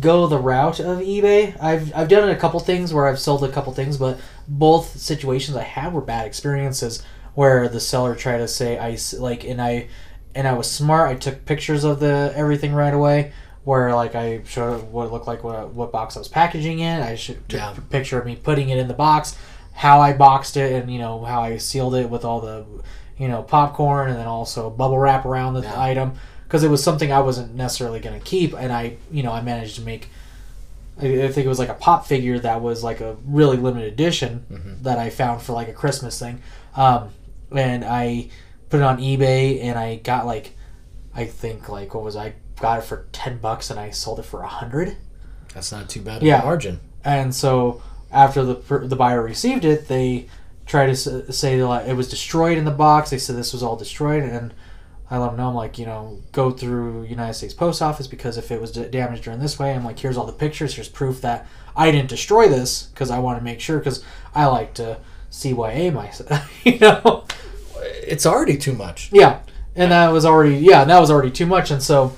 go the route of ebay. I've i've done a couple things where i've sold a couple things but both situations i had were bad experiences where the seller tried to say I like and i and i was smart. I took pictures of the everything right away where like i showed what it looked like what, what box i was packaging in. I should took Yeah. a picture of me putting it in the box how i boxed it and you know how i sealed it with all the you know popcorn and then also bubble wrap around the Yeah. item because it was something i wasn't necessarily going to keep and i you know i managed to make I think it was like a pop figure that was like a really limited edition Mm-hmm. that I found for like a Christmas thing. Um, and I put it on eBay and I got like, I think like, what was I got it for 10 bucks and I sold it for a hundred. That's not too bad of Yeah. a margin. And so after the the buyer received it, they tried to say like, it was destroyed in the box. They said this was all destroyed, and I let them know I'm like, you know, go through United States Post Office because if it was damaged during this way, I'm like, here's all the pictures. Here's proof that I didn't destroy this because I want to make sure because I like to CYA myself, you know. It's already too much. Yeah, and that was already yeah, that was already too much, and so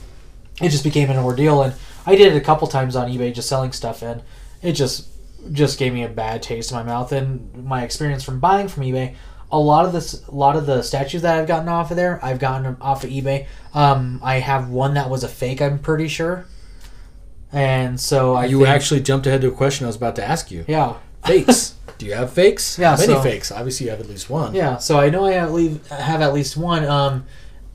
it just became an ordeal. And I did it a couple times on eBay, just selling stuff, and it just just gave me a bad taste in my mouth. And my experience from buying from eBay a lot of this, a lot of the statues that I've gotten off of there, I've gotten them off of eBay. Um, I have one that was a fake. I'm pretty sure. And so I you think- actually jumped ahead to a question I was about to ask you. yeah. Fakes. Do you have fakes? Yeah, many so- fakes? Obviously, you have at least one. Yeah, so I know I at least have at least one. Um,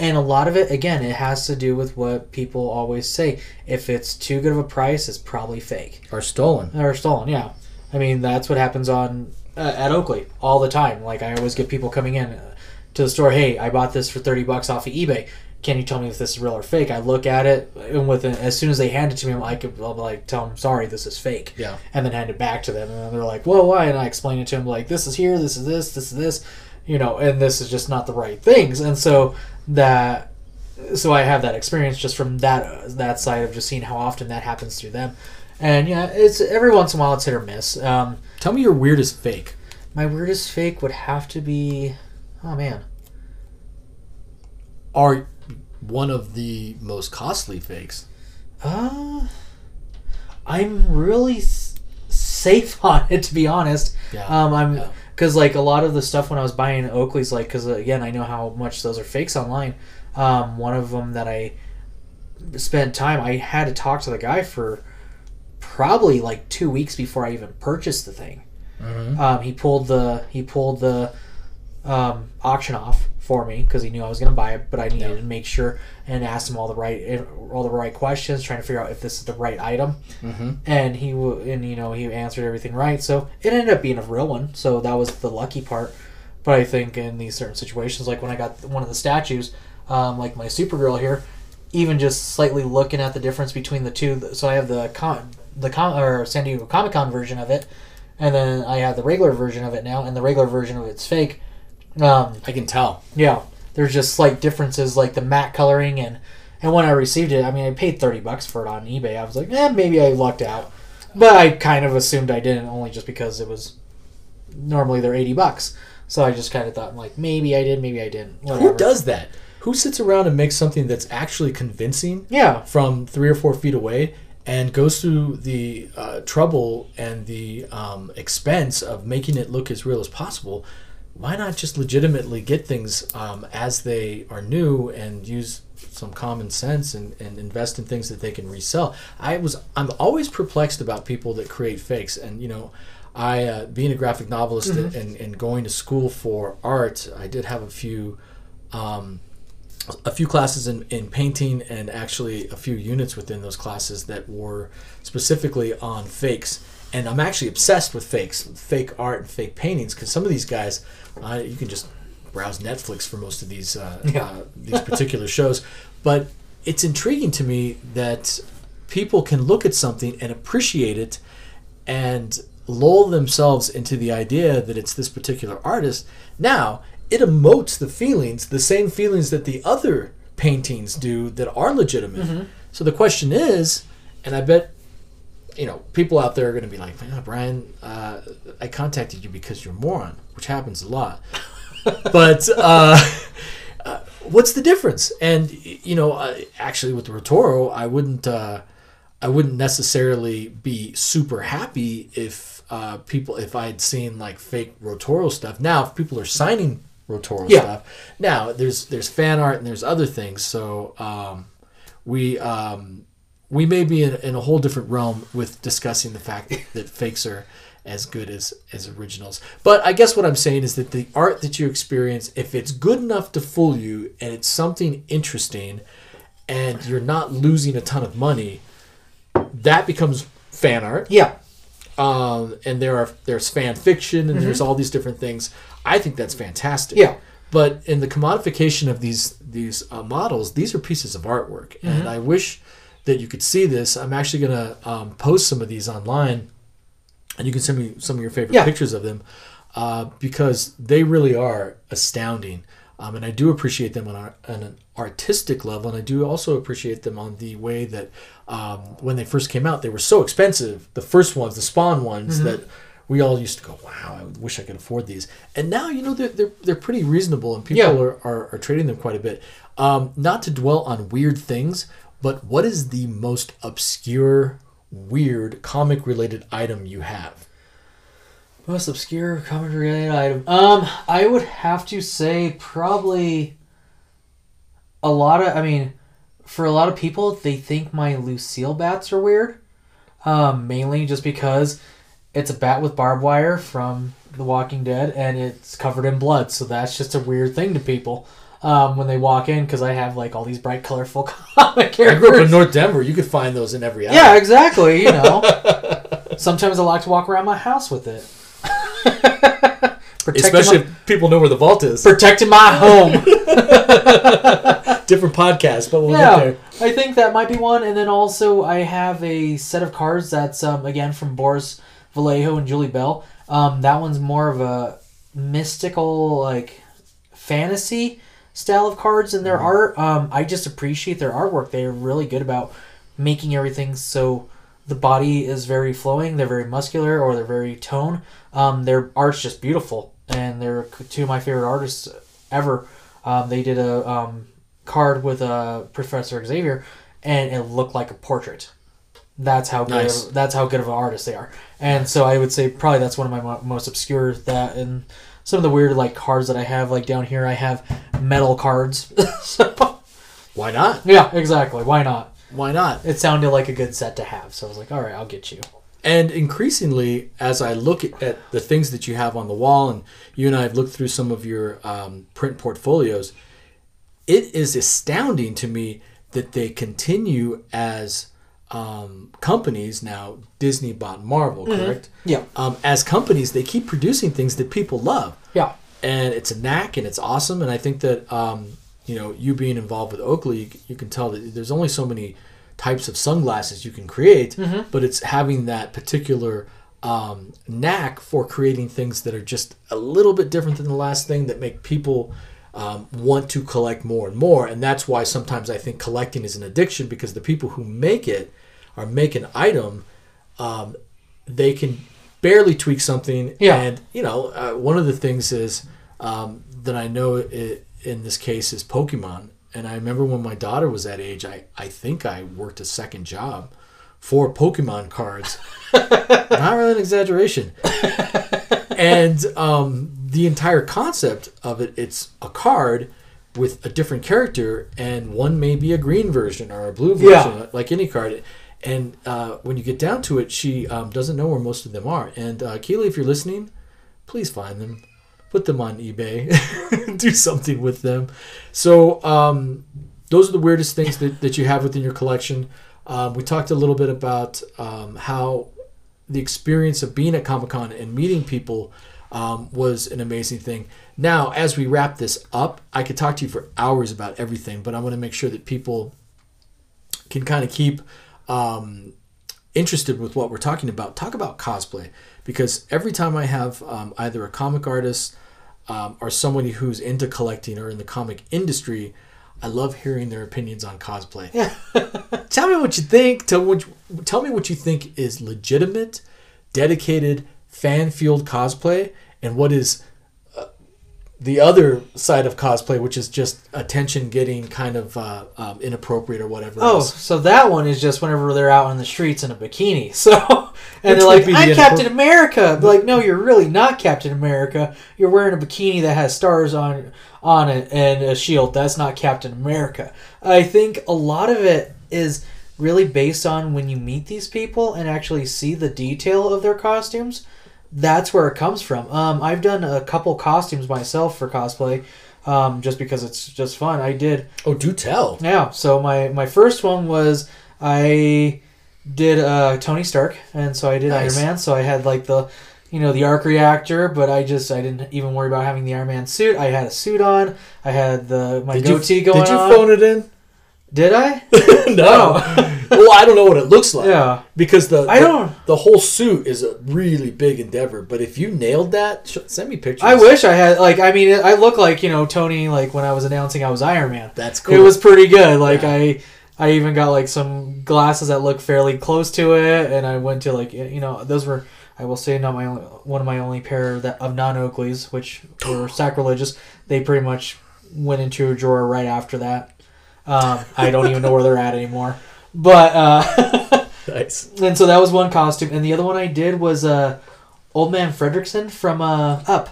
and a lot of it, again, it has to do with what people always say. If it's too good of a price, it's probably fake Or stolen. or stolen. Yeah, I mean that's what happens on uh, at Oakley all the time. Like I always get people coming in uh, to the store. Hey, I bought this for thirty bucks off of eBay. Can you tell me if this is real or fake? I look at it, and with as soon as they hand it to me, I'm like, I'll be like, tell them sorry, this is fake Yeah. and then hand it back to them. And then they're like, "Well, why?" And I explain it to them like, "This is here, this is this, this is this, you know, and this is just not the right things." And so that, so I have that experience just from that that side of just seeing how often that happens through them. And yeah, it's every once in a while it's hit or miss. Um, Tell me your weirdest fake. my weirdest fake would have to be, oh man, Are one of the most costly fakes. uh, I'm really s- safe on it to be honest. Yeah. Um, I'm Yeah. because like a lot of the stuff when I was buying Oakley's, like because again I know how much those are fakes online. Um, one of them that I spent time, I had to talk to the guy for probably like two weeks before I even purchased the thing. Mhm. Um, he pulled the he pulled the um, auction off for me because he knew I was going to buy it, but I needed Yeah. to make sure and ask him all the right all the right questions, trying to figure out if this is the right item Mm-hmm. and he and you know he answered everything right so it ended up being a real one so that was the lucky part but i think in these certain situations like when i got one of the statues um, like my supergirl here even just slightly looking at the difference between the two so i have the con the con or san diego comic-con version of it and then i have the regular version of it now and the regular version of it's fake um, I can tell. yeah, there's just slight differences like the matte coloring and and when I received it, I mean I paid thirty bucks for it on eBay. I was like, eh, maybe I lucked out, but I kind of assumed I didn't only just because it was normally they're eighty bucks. So I just kind of thought like maybe I did, maybe I didn't. Whatever. Who does that? Who sits around and makes something that's actually convincing Yeah, from three or four feet away and goes through the uh, trouble and the um, expense of making it look as real as possible? Why not just legitimately get things um, as they are new and use some common sense and, and invest in things that they can resell? I was I'm always perplexed about people that create fakes and you know. I, uh, being a graphic novelist and, and going to school for art, I did have a few um, a few classes in, in painting and actually a few units within those classes that were specifically on fakes. And I'm actually obsessed with fakes, fake art and fake paintings, because some of these guys, uh, you can just browse Netflix for most of these uh, Yeah. uh, these particular shows. But it's intriguing to me that people can look at something and appreciate it and lull themselves into the idea that it's this particular artist. Now, it emotes the feelings, the same feelings that the other paintings do that are legitimate. So the question is, and I bet you know people out there are going to be like, "Man, Brian, uh, I contacted you because you're a moron," which happens a lot. but uh, uh, what's the difference? And you know, uh, actually, with Rotoro, I wouldn't. Uh, I wouldn't necessarily be super happy if uh, people if I had seen like fake Rotoro stuff. Now, if people are signing Rotoro Yeah. stuff, now there's there's fan art and there's other things. So um, we um, we may be in, in a whole different realm with discussing the fact that, that fakes are as good as as originals. But I guess what I'm saying is that the art that you experience, if it's good enough to fool you and it's something interesting, and you're not losing a ton of money, that becomes fan art. yeah, Um, and there are there's fan fiction and there's all these different things. I think that's fantastic. Yeah. But in the commodification of these these uh, models, these are pieces of artwork, and I wish that you could see this. I'm actually gonna um, post some of these online, and you can send me some of your favorite Yeah. pictures of them, uh, because they really are astounding. Um, and I do appreciate them on, our, on an artistic level, and I do also appreciate them on the way that um, when they first came out, they were so expensive. The first ones, the Spawn ones, that we all used to go, "Wow, I wish I could afford these." And now, you know, they're they're, they're pretty reasonable, and people Yeah. are, are are trading them quite a bit. Um, not to dwell on weird things, but what is the most obscure, weird comic related item you have? Most obscure comic related item. Um, I would have to say probably a lot of. I mean, for a lot of people, they think my Lucille bats are weird. Um, mainly just because it's a bat with barbed wire from The Walking Dead, and it's covered in blood. So that's just a weird thing to people um, when they walk in because I have like all these bright, colorful comic characters. I grew up in. North Denver. You could find those in every alley. Yeah, exactly. You know, sometimes I like to walk around my house with it. Protecting Especially my, if people know where the vault is. protecting my home. Different podcast, but we'll get yeah, there. I think that might be one. And then also, I have a set of cards that's um, again from Boris Vallejo and Julie Bell. Um, that one's more of a mystical, like fantasy style of cards in their art. Um, I just appreciate their artwork. They're really good about making everything so the body is very flowing. They're very muscular or they're very tone. Um, their art's just beautiful, and they're two of my favorite artists ever. Um, they did a um, card with uh, Professor Xavier, and it looked like a portrait. That's how good. Nice. Of, that's how good of an artist they are. And so I would say probably that's one of my most obscure that and some of the weird like cards that I have like down here I have metal cards. so Why not? yeah, exactly. Why not? Why not? It sounded like a good set to have. So I was like, all right, I'll get you. And increasingly, as I look at, the things that you have on the wall, and you and I have looked through some of your um, print portfolios, it is astounding to me that they continue as um, companies now. Disney bought Marvel, correct? Yeah. Um, as companies, they keep producing things that people love. Yeah. and it's a knack and it's awesome and i think that um, you know you being involved with oakley you, you can tell that there's only so many types of sunglasses you can create but it's having that particular um, knack for creating things that are just a little bit different than the last thing that make people um, want to collect more and more and that's why sometimes i think collecting is an addiction because the people who make it or make an item um, they can barely tweak something. Yeah. And you know, uh, one of the things is um, that I know i in this case is Pokemon. And I remember when my daughter was that age, I I think I worked a second job for Pokemon cards. Not really an exaggeration. and um, the entire concept of it, it's a card with a different character, and one may be a green version or a blue version, Yeah. like any card. And uh, when you get down to it, she um, doesn't know where most of them are. And uh, Keely, if you're listening, please find them, put them on eBay, do something with them. So um, those are the weirdest things that, that you have within your collection. Um, we talked a little bit about um, how the experience of being at Comic Con and meeting people um, was an amazing thing. Now, as we wrap this up, I could talk to you for hours about everything, but I want to make sure that people can kind of keep um, interested with what we're talking about. Talk about cosplay because every time I have um, either a comic artist um, or somebody who's into collecting or in the comic industry, I love hearing their opinions on cosplay. Yeah. tell me what you think. Tell what you, tell me what you think is legitimate, dedicated, fan-fueled cosplay, and what is the other side of cosplay, which is just attention getting kind of uh, um, inappropriate or whatever. Oh, else. so that one is just whenever they're out on the streets in a bikini. So, and Which they're like, "I'm inappro- Captain America." But like, no, you're really not Captain America. You're wearing a bikini that has stars on on it and a shield. That's not Captain America. I think a lot of it is really based on when you meet these people and actually see the detail of their costumes. That's where it comes from. Um, I've done a couple costumes myself for cosplay, um, just because it's just fun. I did Oh, do tell. yeah. So my my first one was I did uh, Tony Stark, and so I did Nice. Iron Man. So I had like the you know the arc reactor, but I just I didn't even worry about having the Iron Man suit. I had a suit on. I had the my Did goatee you, going Did you on. phone it in? Did I? no. Oh. well, I don't know what it looks like. Yeah. Because the I don't- the whole suit is a really big endeavor. But if you nailed that, sh- send me pictures. I wish I had like I mean I look like you know Tony like when I was announcing I was Iron Man. That's cool. It was pretty good. Like Yeah. I, I even got like some glasses that look fairly close to it, and I went to like you know those were I will say not my only, one of my only pair that of non Oakleys, which were sacrilegious. They pretty much went into a drawer right after that. Um, I don't even know where they're at anymore. But uh, nice. and so that was one costume, and the other one I did was uh, Old Man Fredricksen from uh, Up.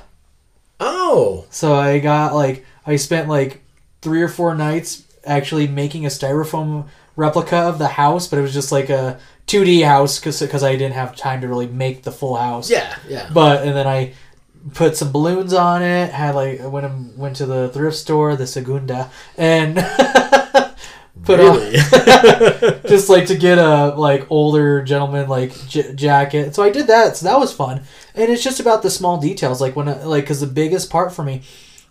Oh, So I got like I spent like three or four nights actually making a styrofoam replica of the house, but it was just like a 2D house because I didn't have time to really make the full house. yeah, yeah. But and then I put some balloons on it. Had like went went to the thrift store, the Segunda, and put on really? just like to get a like older gentleman like j- jacket. So I did that. So that was fun. And it's just about the small details. Like when I, like because the biggest part for me,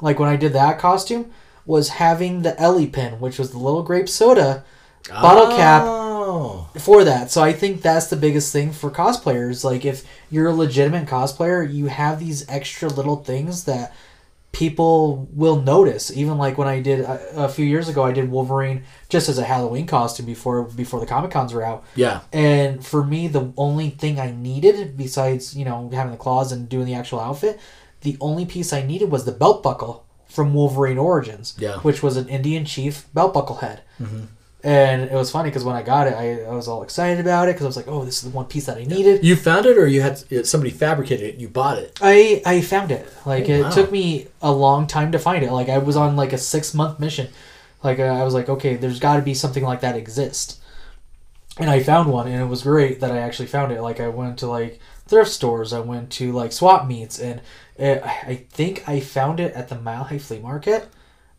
like when I did that costume, was having the Ellie pin, which was the little grape soda bottle cap Oh. for that. So I think that's the biggest thing for cosplayers. Like if you're a legitimate cosplayer, you have these extra little things that people will notice. Even like when I did a, a few years ago, I did Wolverine just as a Halloween costume before before the Comic Cons were out. Yeah. And for me, the only thing I needed besides you know having the claws and doing the actual outfit, the only piece I needed was the belt buckle from Wolverine Origins, Yeah. which was an Indian chief belt buckle head. Mm-hmm. And it was funny because when I got it, I, I was all excited about it because I was like, "Oh, this is the one piece that I needed." You found it, or you had somebody fabricated it? and You bought it. I I found it. Like Oh, it wow. took me a long time to find it. Like I was on like a six month mission. Like uh, I was like, okay, there's got to be something like that exist. And I found one, and it was great that I actually found it. Like I went to like thrift stores, I went to like swap meets, and it, I think I found it at the Mile High Flea Market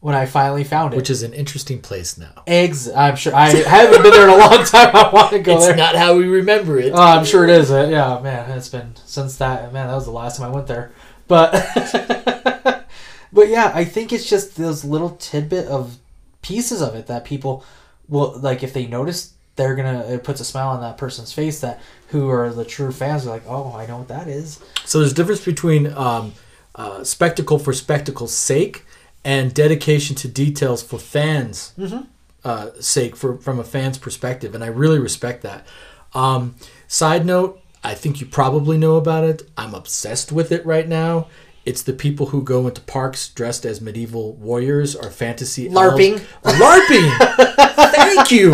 when I finally found it. Which is an interesting place now. eggs. I'm sure I haven't been there in a long time. I want to go It's there. not how we remember it. Oh, I'm sure it is. Uh, yeah, man, it's been since that. Man, that was the last time I went there. But, but yeah, I think it's just those little tidbit of pieces of it that people will like. If they notice, they're gonna. It puts a smile on that person's face. That who are the true fans are like, oh, I know what that is. So there's a difference between um, uh, spectacle for spectacle's sake and dedication to details for fans' uh, sake, for from a fan's perspective, and I really respect that. Um, side note: I think you probably know about it. I'm obsessed with it right now. It's the people who go into parks dressed as medieval warriors or fantasy elves. LARPing. LARPing. Thank you.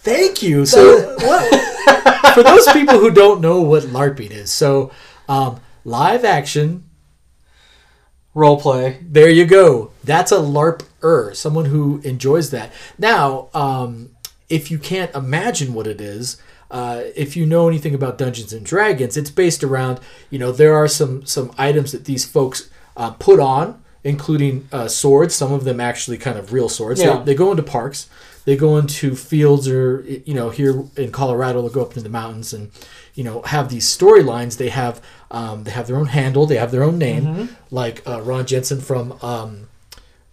Thank you. So, what, for those people who don't know what LARPing is, so um, live action. Role play. There you go. That's a LARPer, someone who enjoys that. Now, um, if you can't imagine what it is, uh, if you know anything about Dungeons and Dragons, it's based around you know there are some some items that these folks uh, put on, including uh, swords. Some of them actually kind of real swords. Yeah. They, they go into parks, they go into fields, or you know here in Colorado they'll go up into the mountains and you know have these storylines. They have um, they have their own handle, they have their own name, like uh, Ron Jensen from. Um,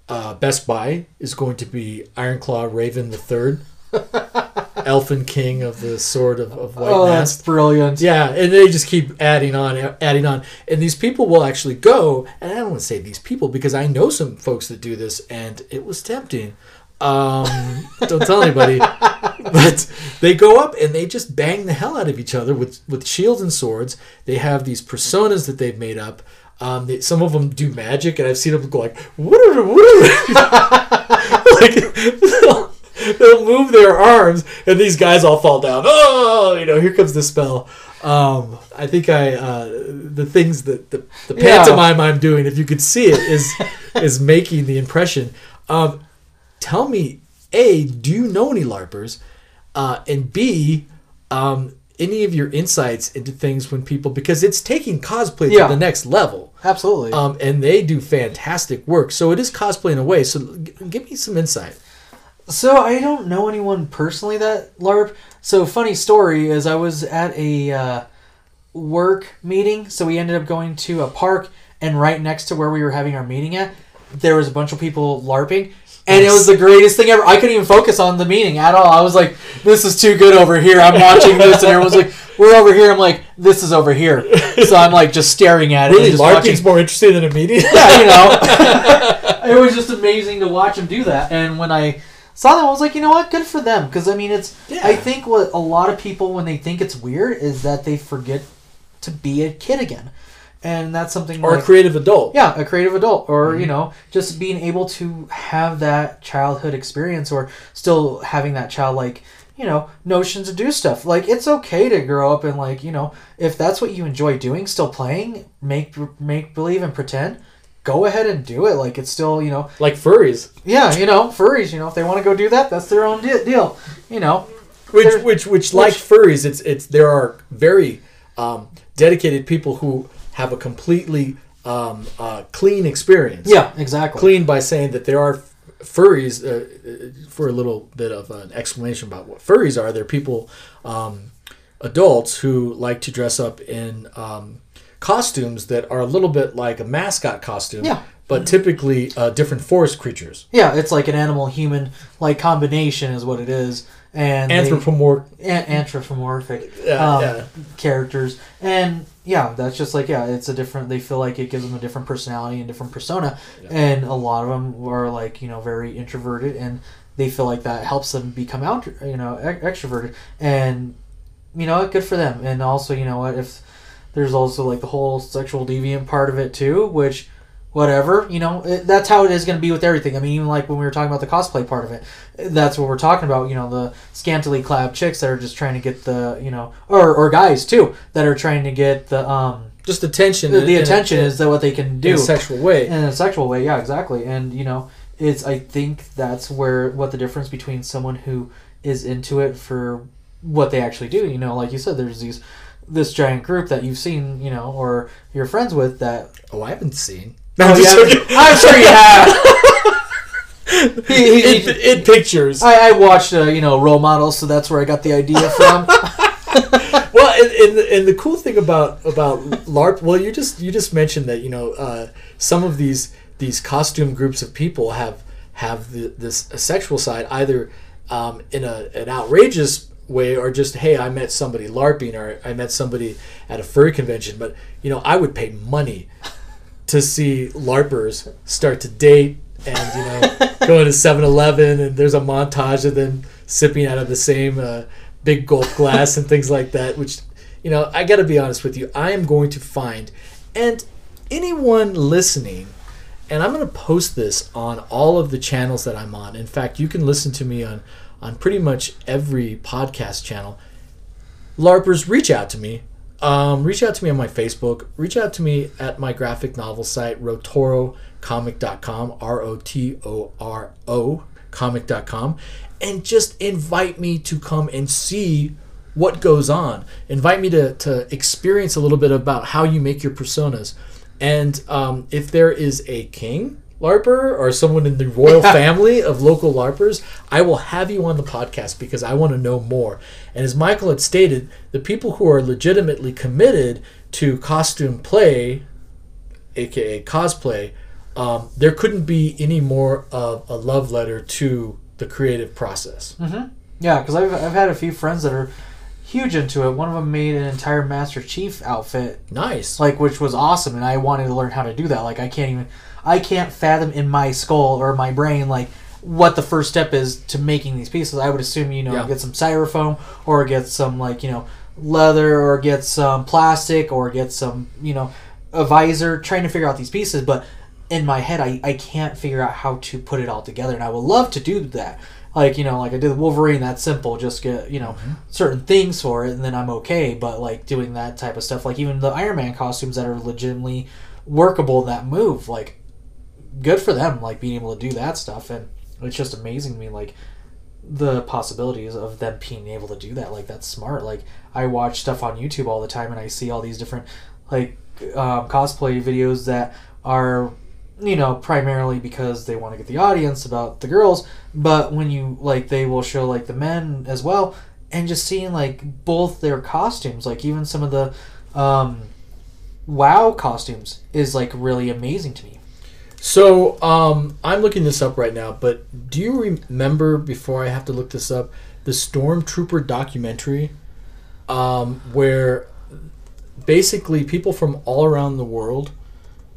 uh, Best Buy is going to be Ironclaw Raven the Third, Elfin King of the Sword of, of White Oh, that's brilliant. Yeah, and they just keep adding on, adding on, and these people will actually go. And I don't want to say these people because I know some folks that do this, and it was tempting. Um, don't tell anybody, but they go up and they just bang the hell out of each other with with shields and swords. They have these personas that they've made up. Um, they, some of them do magic, and I've seen them go like, what like they'll, they'll move their arms, and these guys all fall down. Oh, you know, here comes the spell. Um, I think I uh, the things that the, the Yeah. pantomime I'm doing, if you could see it, is is making the impression. Um, tell me, a, do you know any larpers, uh, and b, um, any of your insights into things when people because it's taking cosplay Yeah. to the next level. Absolutely. Um, and they do fantastic work. So it is cosplay in a way. So g- give me some insight. So I don't know anyone personally that LARP. So funny story is I was at a uh, work meeting. So we ended up going to a park, and right next to where we were having our meeting at, there was a bunch of people LARPing. And it was the greatest thing ever. I couldn't even focus on the meeting at all. I was like, "This is too good over here." I'm watching this, and everyone's like, "We're over here." I'm like, "This is over here." So I'm like just staring at it. Really, and just watching more interesting than a meeting. yeah, you know. it was just amazing to watch him do that. And when I saw that, I was like, you know what? Good for them. Because, I mean, it's. Yeah. I think what a lot of people, when they think it's weird, is that they forget to be a kid again. And that's something or like, a creative adult. yeah, a creative adult, or Mm-hmm. you know, just being able to have that childhood experience, or still having that childlike, you know, notion to do stuff. Like it's okay to grow up and like you know, if that's what you enjoy doing, still playing, make make believe and pretend. Go ahead and do it. Like it's still, you know, like furries, yeah, you know, furries. You know, if they want to go do that, that's their own de- deal. You know, which There- which which like furries, it's it's there are very um, dedicated people who have a completely um, uh, clean experience. yeah, exactly. clean by saying that there are furries. Uh, uh, for a little bit of an explanation about what furries are, they're people, um, adults who like to dress up in um, costumes that are a little bit like a mascot costume. Yeah. But typically uh, different forest creatures. Yeah, it's like an animal human like combination is what it is, and they- Anthropomorphic. an- anthropomorphic Yeah, um, yeah. characters and yeah that's just like yeah it's a different they feel like it gives them a different personality and different persona. And a lot of them are like you know very introverted and they feel like that helps them become out you know extroverted. And you know good for them. And also you know what? If there's also like the whole sexual deviant part of it too which whatever you know it, that's how it is going to be with everything i mean even like when we were talking about the cosplay part of it that's what we're talking about you know the scantily clad chicks that are just trying to get the you know or, or guys too that are trying to get the um Just attention. the, the a- attention is that what they can do in a sexual way. in a sexual way yeah exactly and you know it's i think that's where what the difference between someone who is into it for what they actually do you know like you said there's these this giant group that you've seen you know or you're friends with that oh, I haven't seen. Oh, I'm just yeah. i'm sure you have He- he- he- in, in pictures. I, I watched uh, you know role models so that's where i got the idea from well, and, and, the, and the cool thing about about LARP, well, you just you just mentioned that you know uh, some of these these costume groups of people have have the, this a sexual side either um, in a, an outrageous way or just hey I met somebody LARPing or I met somebody at a furry convention, but you know I would pay money to see LARPers start to date and you know go into 7-Eleven and there's a montage of them sipping out of the same uh, big gulp glass and things like that. Which you know I got to be honest with you, I am going to find and anyone listening. And I'm going to post this on all of the channels that I'm on. In fact, you can listen to me on on pretty much every podcast channel. LARPers, reach out to me. Um, reach out to me on my Facebook. Reach out to me at my graphic novel site, rotorocomic.com, R O T O R O, comic.com, and just invite me to come and see what goes on. Invite me to, to experience a little bit about how you make your personas. And um, if there is a king LARPer or someone in the royal family of local LARPers, I will have you on the podcast because I want to know more. And as Michael had stated, the people who are legitimately committed to costume play, aka cosplay, um, there couldn't be any more of a love letter to the creative process. Yeah, because I've, I've had a few friends that are huge into it. One of them made an entire Master Chief outfit, Nice. like which was awesome, and I wanted to learn how to do that. Like I can't even, I can't fathom in my skull or my brain like what the first step is to making these pieces. I would assume you know Yeah. get some styrofoam or get some like you know leather or get some plastic or get some you know a visor. Trying to figure out these pieces, but in my head I, I can't figure out how to put it all together and I would love to do that. Like, you know, like I did the Wolverine, that's simple. Just get, you know, mm-hmm. certain things for it and then I'm okay. But like doing that type of stuff, like even the Iron Man costumes that are legitimately workable that move, like good for them, like being able to do that stuff and it's just amazing to me, like the possibilities of them being able to do that. Like that's smart. Like I watch stuff on YouTube all the time and I see all these different like um, cosplay videos that are you know primarily because they want to get the audience about the girls but when you like they will show like the men as well and just seeing like both their costumes like even some of the um wow costumes is like really amazing to me So um, I'm looking this up right now, but do you remember before I have to look this up the Stormtrooper documentary, um, where basically people from all around the world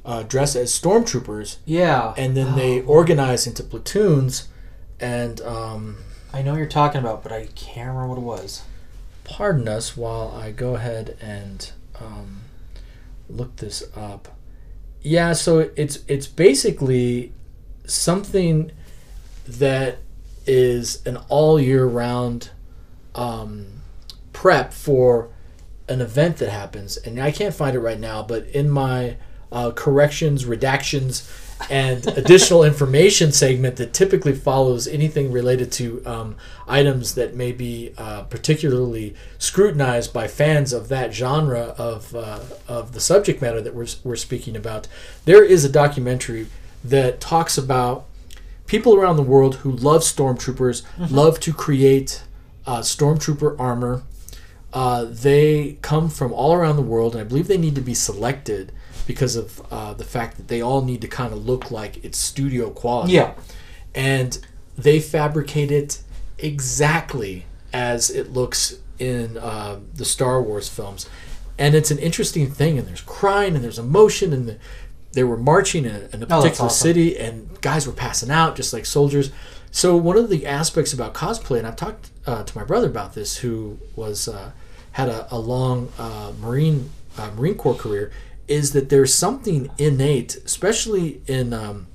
uh, dress as stormtroopers, yeah and then they organize into platoons. And um, i know what you're talking about but i can't remember what it was pardon us while I go ahead and um, look this up. Yeah, so it's it's basically something that is an all year round um, prep for an event that happens, and I can't find it right now. But in my uh, corrections, redactions, and additional information segment that typically follows anything related to um, items that may be uh, particularly scrutinized by fans of that genre of, uh, of the subject matter that we're, we're speaking about. There is a documentary that talks about people around the world who love stormtroopers, love to create uh, stormtrooper armor. Uh, they come from all around the world, and I believe they need to be selected because of uh, the fact that they all need to kind of look like it's studio quality. Yeah. And they fabricate it exactly as it looks in uh, the Star Wars films. And it's an interesting thing, and there's crying and there's emotion, and the, they were marching in a, in a Oh, particular awesome. city, and guys were passing out just like soldiers. So one of the aspects about cosplay, and I've talked uh, to my brother about this, who was uh, had a, a long uh, Marine uh, Marine Corps career, is that there's something innate, especially in um,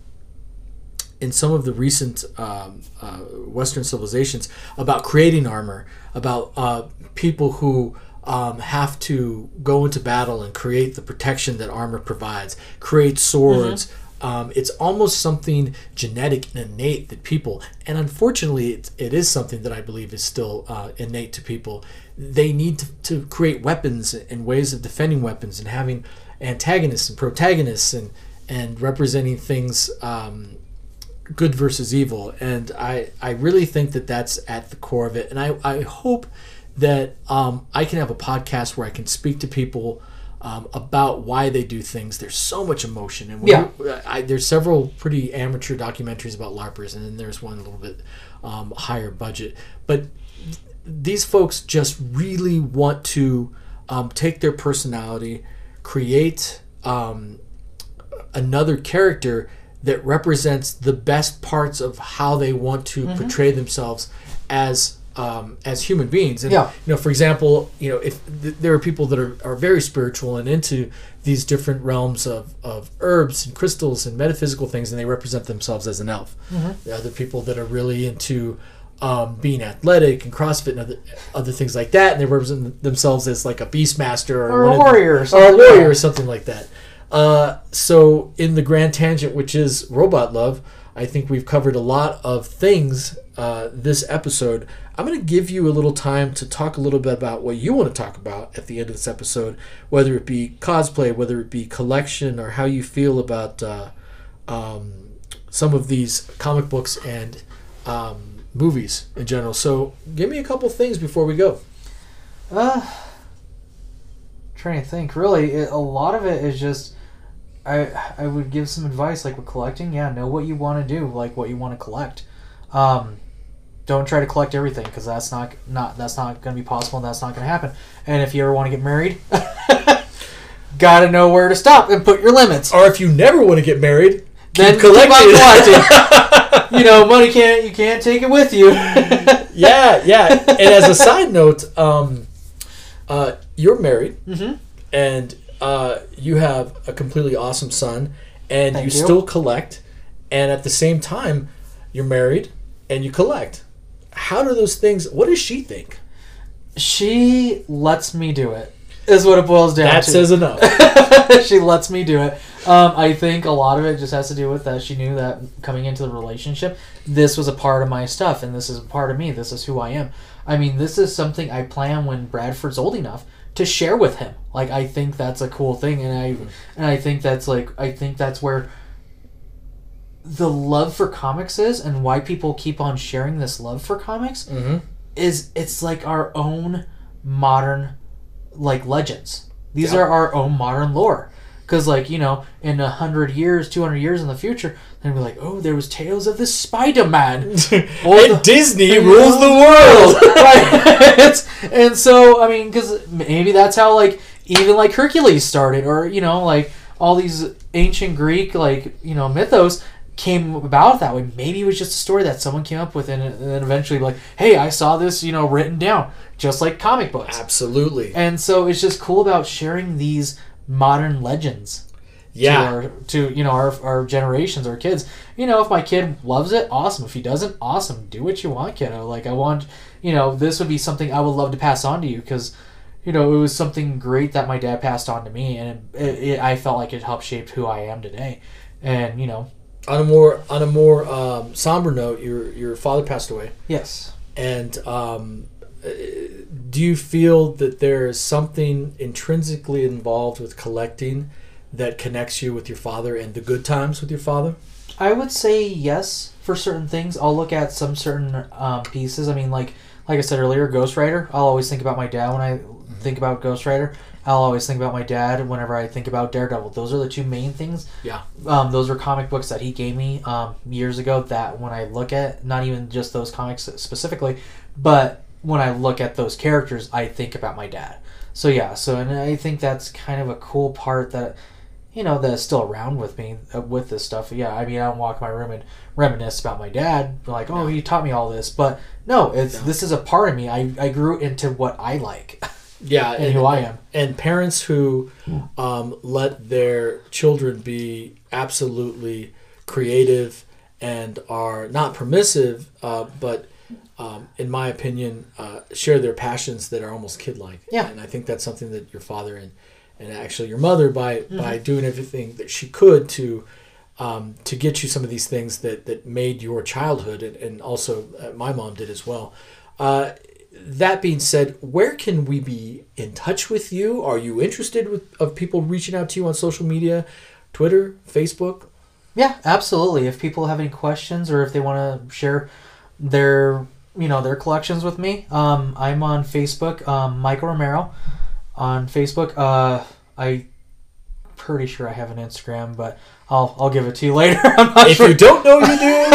in some of the recent um, uh, Western civilizations, about creating armor, about uh, people who um, have to go into battle and create the protection that armor provides, create swords. Um, it's almost something genetic and innate that people, and unfortunately, it, it is something that I believe is still uh, innate to people. They need to, to create weapons and ways of defending weapons and having antagonists and protagonists and and representing things um, good versus evil. And I, I really think that that's at the core of it. And I, I hope that um, I can have a podcast where I can speak to people um, about why they do things. There's so much emotion. And Yeah. I, there's several pretty amateur documentaries about LARPers and then there's one a little bit um, higher budget. But these folks just really want to um, take their personality, create um, another character that represents the best parts of how they want to Mm-hmm. portray themselves as um, as human beings. And Yeah. you know, for example, you know, if th- there are people that are, are very spiritual and into these different realms of, of herbs and crystals and metaphysical things, and they represent themselves as an elf. Mm-hmm. There are other people that are really into um, being athletic and CrossFit and other, other things like that, and they represent themselves as like a beastmaster or, Or a of the- warrior or a something. warrior or something like that. Uh, so in the grand tangent, which is robot love, I think we've covered a lot of things uh, this episode. I'm going to give you a little time to talk a little bit about what you want to talk about at the end of this episode, whether it be cosplay, whether it be collection, or how you feel about uh, um, some of these comic books and um, movies in general. So give me a couple things before we go. Uh, trying to think. Really, it, a lot of it is just. I I would give some advice like with collecting. Yeah, know what you want to do, like what you want to collect. Um, don't try to collect everything because that's not not that's not going to be possible and that's not going to happen. And if you ever want to get married, gotta know where to stop and put your limits. Or if you never want to get married, then keep keep on collecting. you know, money can't you can't take it with you. yeah, yeah. And as a side note, um, uh, you're married, Mhm. and uh, you have a completely awesome son, and you, you. still collect, and at the same time, you're married and you collect. How do those things? What does she think? she lets me do it. Is what it boils down That to. says enough. she lets me do it. Um, I think a lot of it just has to do with that she knew that coming into the relationship, this was a part of my stuff, and this is a part of me. This is who I am. I mean, this is something I plan when Bradford's old enough to share with him. Like, I think that's a cool thing, and I and I think that's like I think that's where the love for comics is, and why people keep on sharing this love for comics hmm is it's like our own modern like legends these Yeah. are our own modern lore because like you know in a hundred years 200 years in the future they'll be like oh there was tales of the spider-man Or and the- Disney rules the world. right and so i mean because maybe that's how like even like hercules started or you know like all these ancient greek like you know mythos came about that way maybe it was just a story that someone came up with and, and then eventually like hey i saw this you know written down just like comic books Absolutely. and so it's just cool about sharing these modern legends Yeah. to, our, to you know our, our generations our kids. You know if my kid loves it awesome. If he doesn't awesome. Do what you want kiddo. Like i want you know this would be something i would love to pass on to you because you know it was something great that my dad passed on to me and it, it, it, i felt like it helped shape who i am today. And you know. On a more on a more um, somber note, your your father passed away, yes. And um, do you feel that there is something intrinsically involved with collecting that connects you with your father and the good times with your father? I would say yes for certain things. I'll look at some certain um, pieces. I mean, like like I said earlier, Ghost Rider. I'll always think about my dad when I think about Ghost Rider. I'll always think about my dad whenever I think about Daredevil. Those are the two main things. Yeah. Um, those were comic books that he gave me um, years ago. That when I look at not even just those comics specifically, but when I look at those characters, I think about my dad. So yeah. So and I think that's kind of a cool part that you know that's still around with me uh, with this stuff. Yeah, I mean, I don't walk my room and reminisce about my dad, like, oh, he taught me all this. But no, it's No. this is a part of me. I, I grew into what I like Yeah, and who I am. and parents who um, let their children be absolutely creative and are not permissive, uh, but um, in my opinion, uh, share their passions that are almost kid-like. Yeah. and I think that's something that your father and and actually your mother by by doing everything that she could to. Um, to get you some of these things that, that made your childhood, and, and also uh, my mom did as well. Uh, that being said, where can we be in touch with you? Are you interested with of people reaching out to you on social media, Twitter, Facebook? Yeah, absolutely. If people have any questions or if they want to share their you know their collections with me, um, I'm on Facebook, um, Michael Romero, on Facebook. Uh, I pretty sure I have an Instagram, but I'll I'll give it to you later. I'm not If sure. you don't know, you do.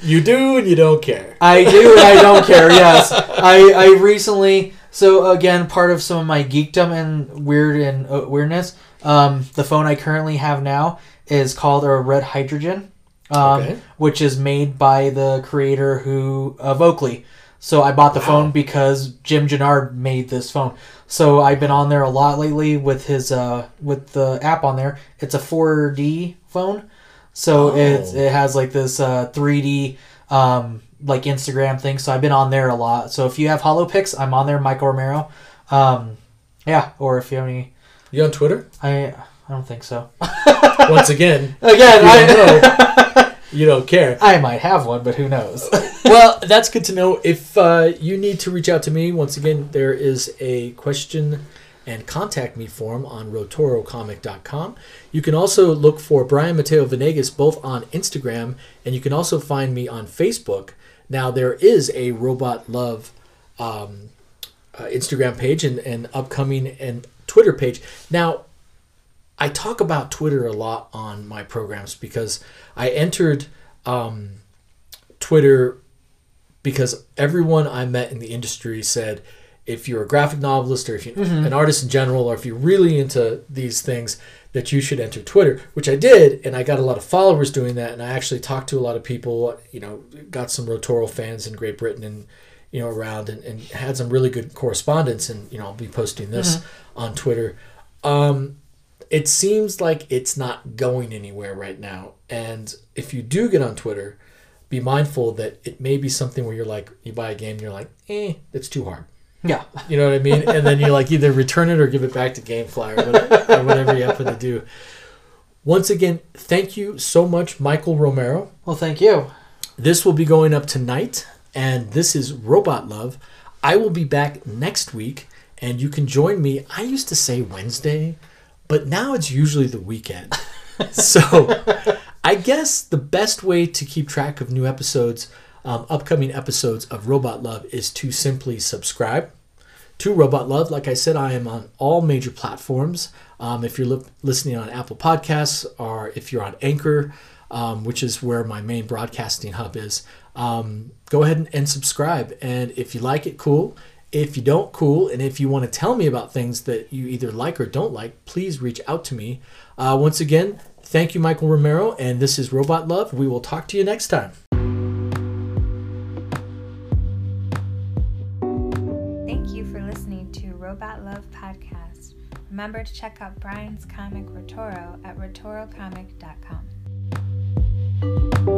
you do, and you don't care. I do and I don't care. Yes, I I recently. So again, part of some of my geekdom and weird and uh, weirdness. Um, the phone I currently have now is called a Red Hydrogen, um, Okay. which is made by the creator who of Oakley. So I bought the Wow. phone because Jim Jannard made this phone. So I've been on there a lot lately with his uh with the app on there. It's a 4D phone. So Oh. it's it has like this uh 3D um like Instagram thing. So I've been on there a lot. So if you have Holopix, I'm on there, Michael Romero. Um yeah, or if you have any You on Twitter? I I don't think so. Once again, Again, I, know. You don't care. I might have one, but who knows? well, that's good to know. If uh, you need to reach out to me, once again, there is a question and contact me form on rotorocomic.com. You can also look for Brian Mateo Venegas both on Instagram and you can also find me on Facebook. Now, there is a Robot Love um, uh, Instagram page and, and upcoming and Twitter page. Now, I talk about Twitter a lot on my programs because I entered um, Twitter because everyone I met in the industry said if you're a graphic novelist or if you're an artist in general or if you're really into these things that you should enter Twitter, which I did, and I got a lot of followers doing that, and I actually talked to a lot of people, you know, got some Rotoro fans in Great Britain and you know around and, and had some really good correspondence, and you know I'll be posting this on Twitter. Um, it seems like it's not going anywhere right now, and if you do get on Twitter, be mindful that it may be something where you're like you buy a game and you're like, eh, that's too hard. yeah. You know what I mean? And then you like either return it or give it back to GameFly or whatever, or whatever you happen to do. Once again, thank you so much, Michael Romero. Well, thank you. This will be going up tonight, and this is Robot Love. I will be back next week, and you can join me. I used to say Wednesday, but now it's usually the weekend. so I guess the best way to keep track of new episodes, um, upcoming episodes of Robot Love, is to simply subscribe to Robot Love. Like I said, I am on all major platforms. Um, if you're li- listening on Apple Podcasts or if you're on Anchor, um, which is where my main broadcasting hub is, um, go ahead and, and subscribe. And if you like it, cool. If you don't, cool. And if you want to tell me about things that you either like or don't like, please reach out to me. Uh, once again, thank you, Michael Romero. And this is Robot Love. We will talk to you next time. Thank you for listening to Robot Love Podcast. Remember to check out Brian's comic Rotoro at rotorocomic.com.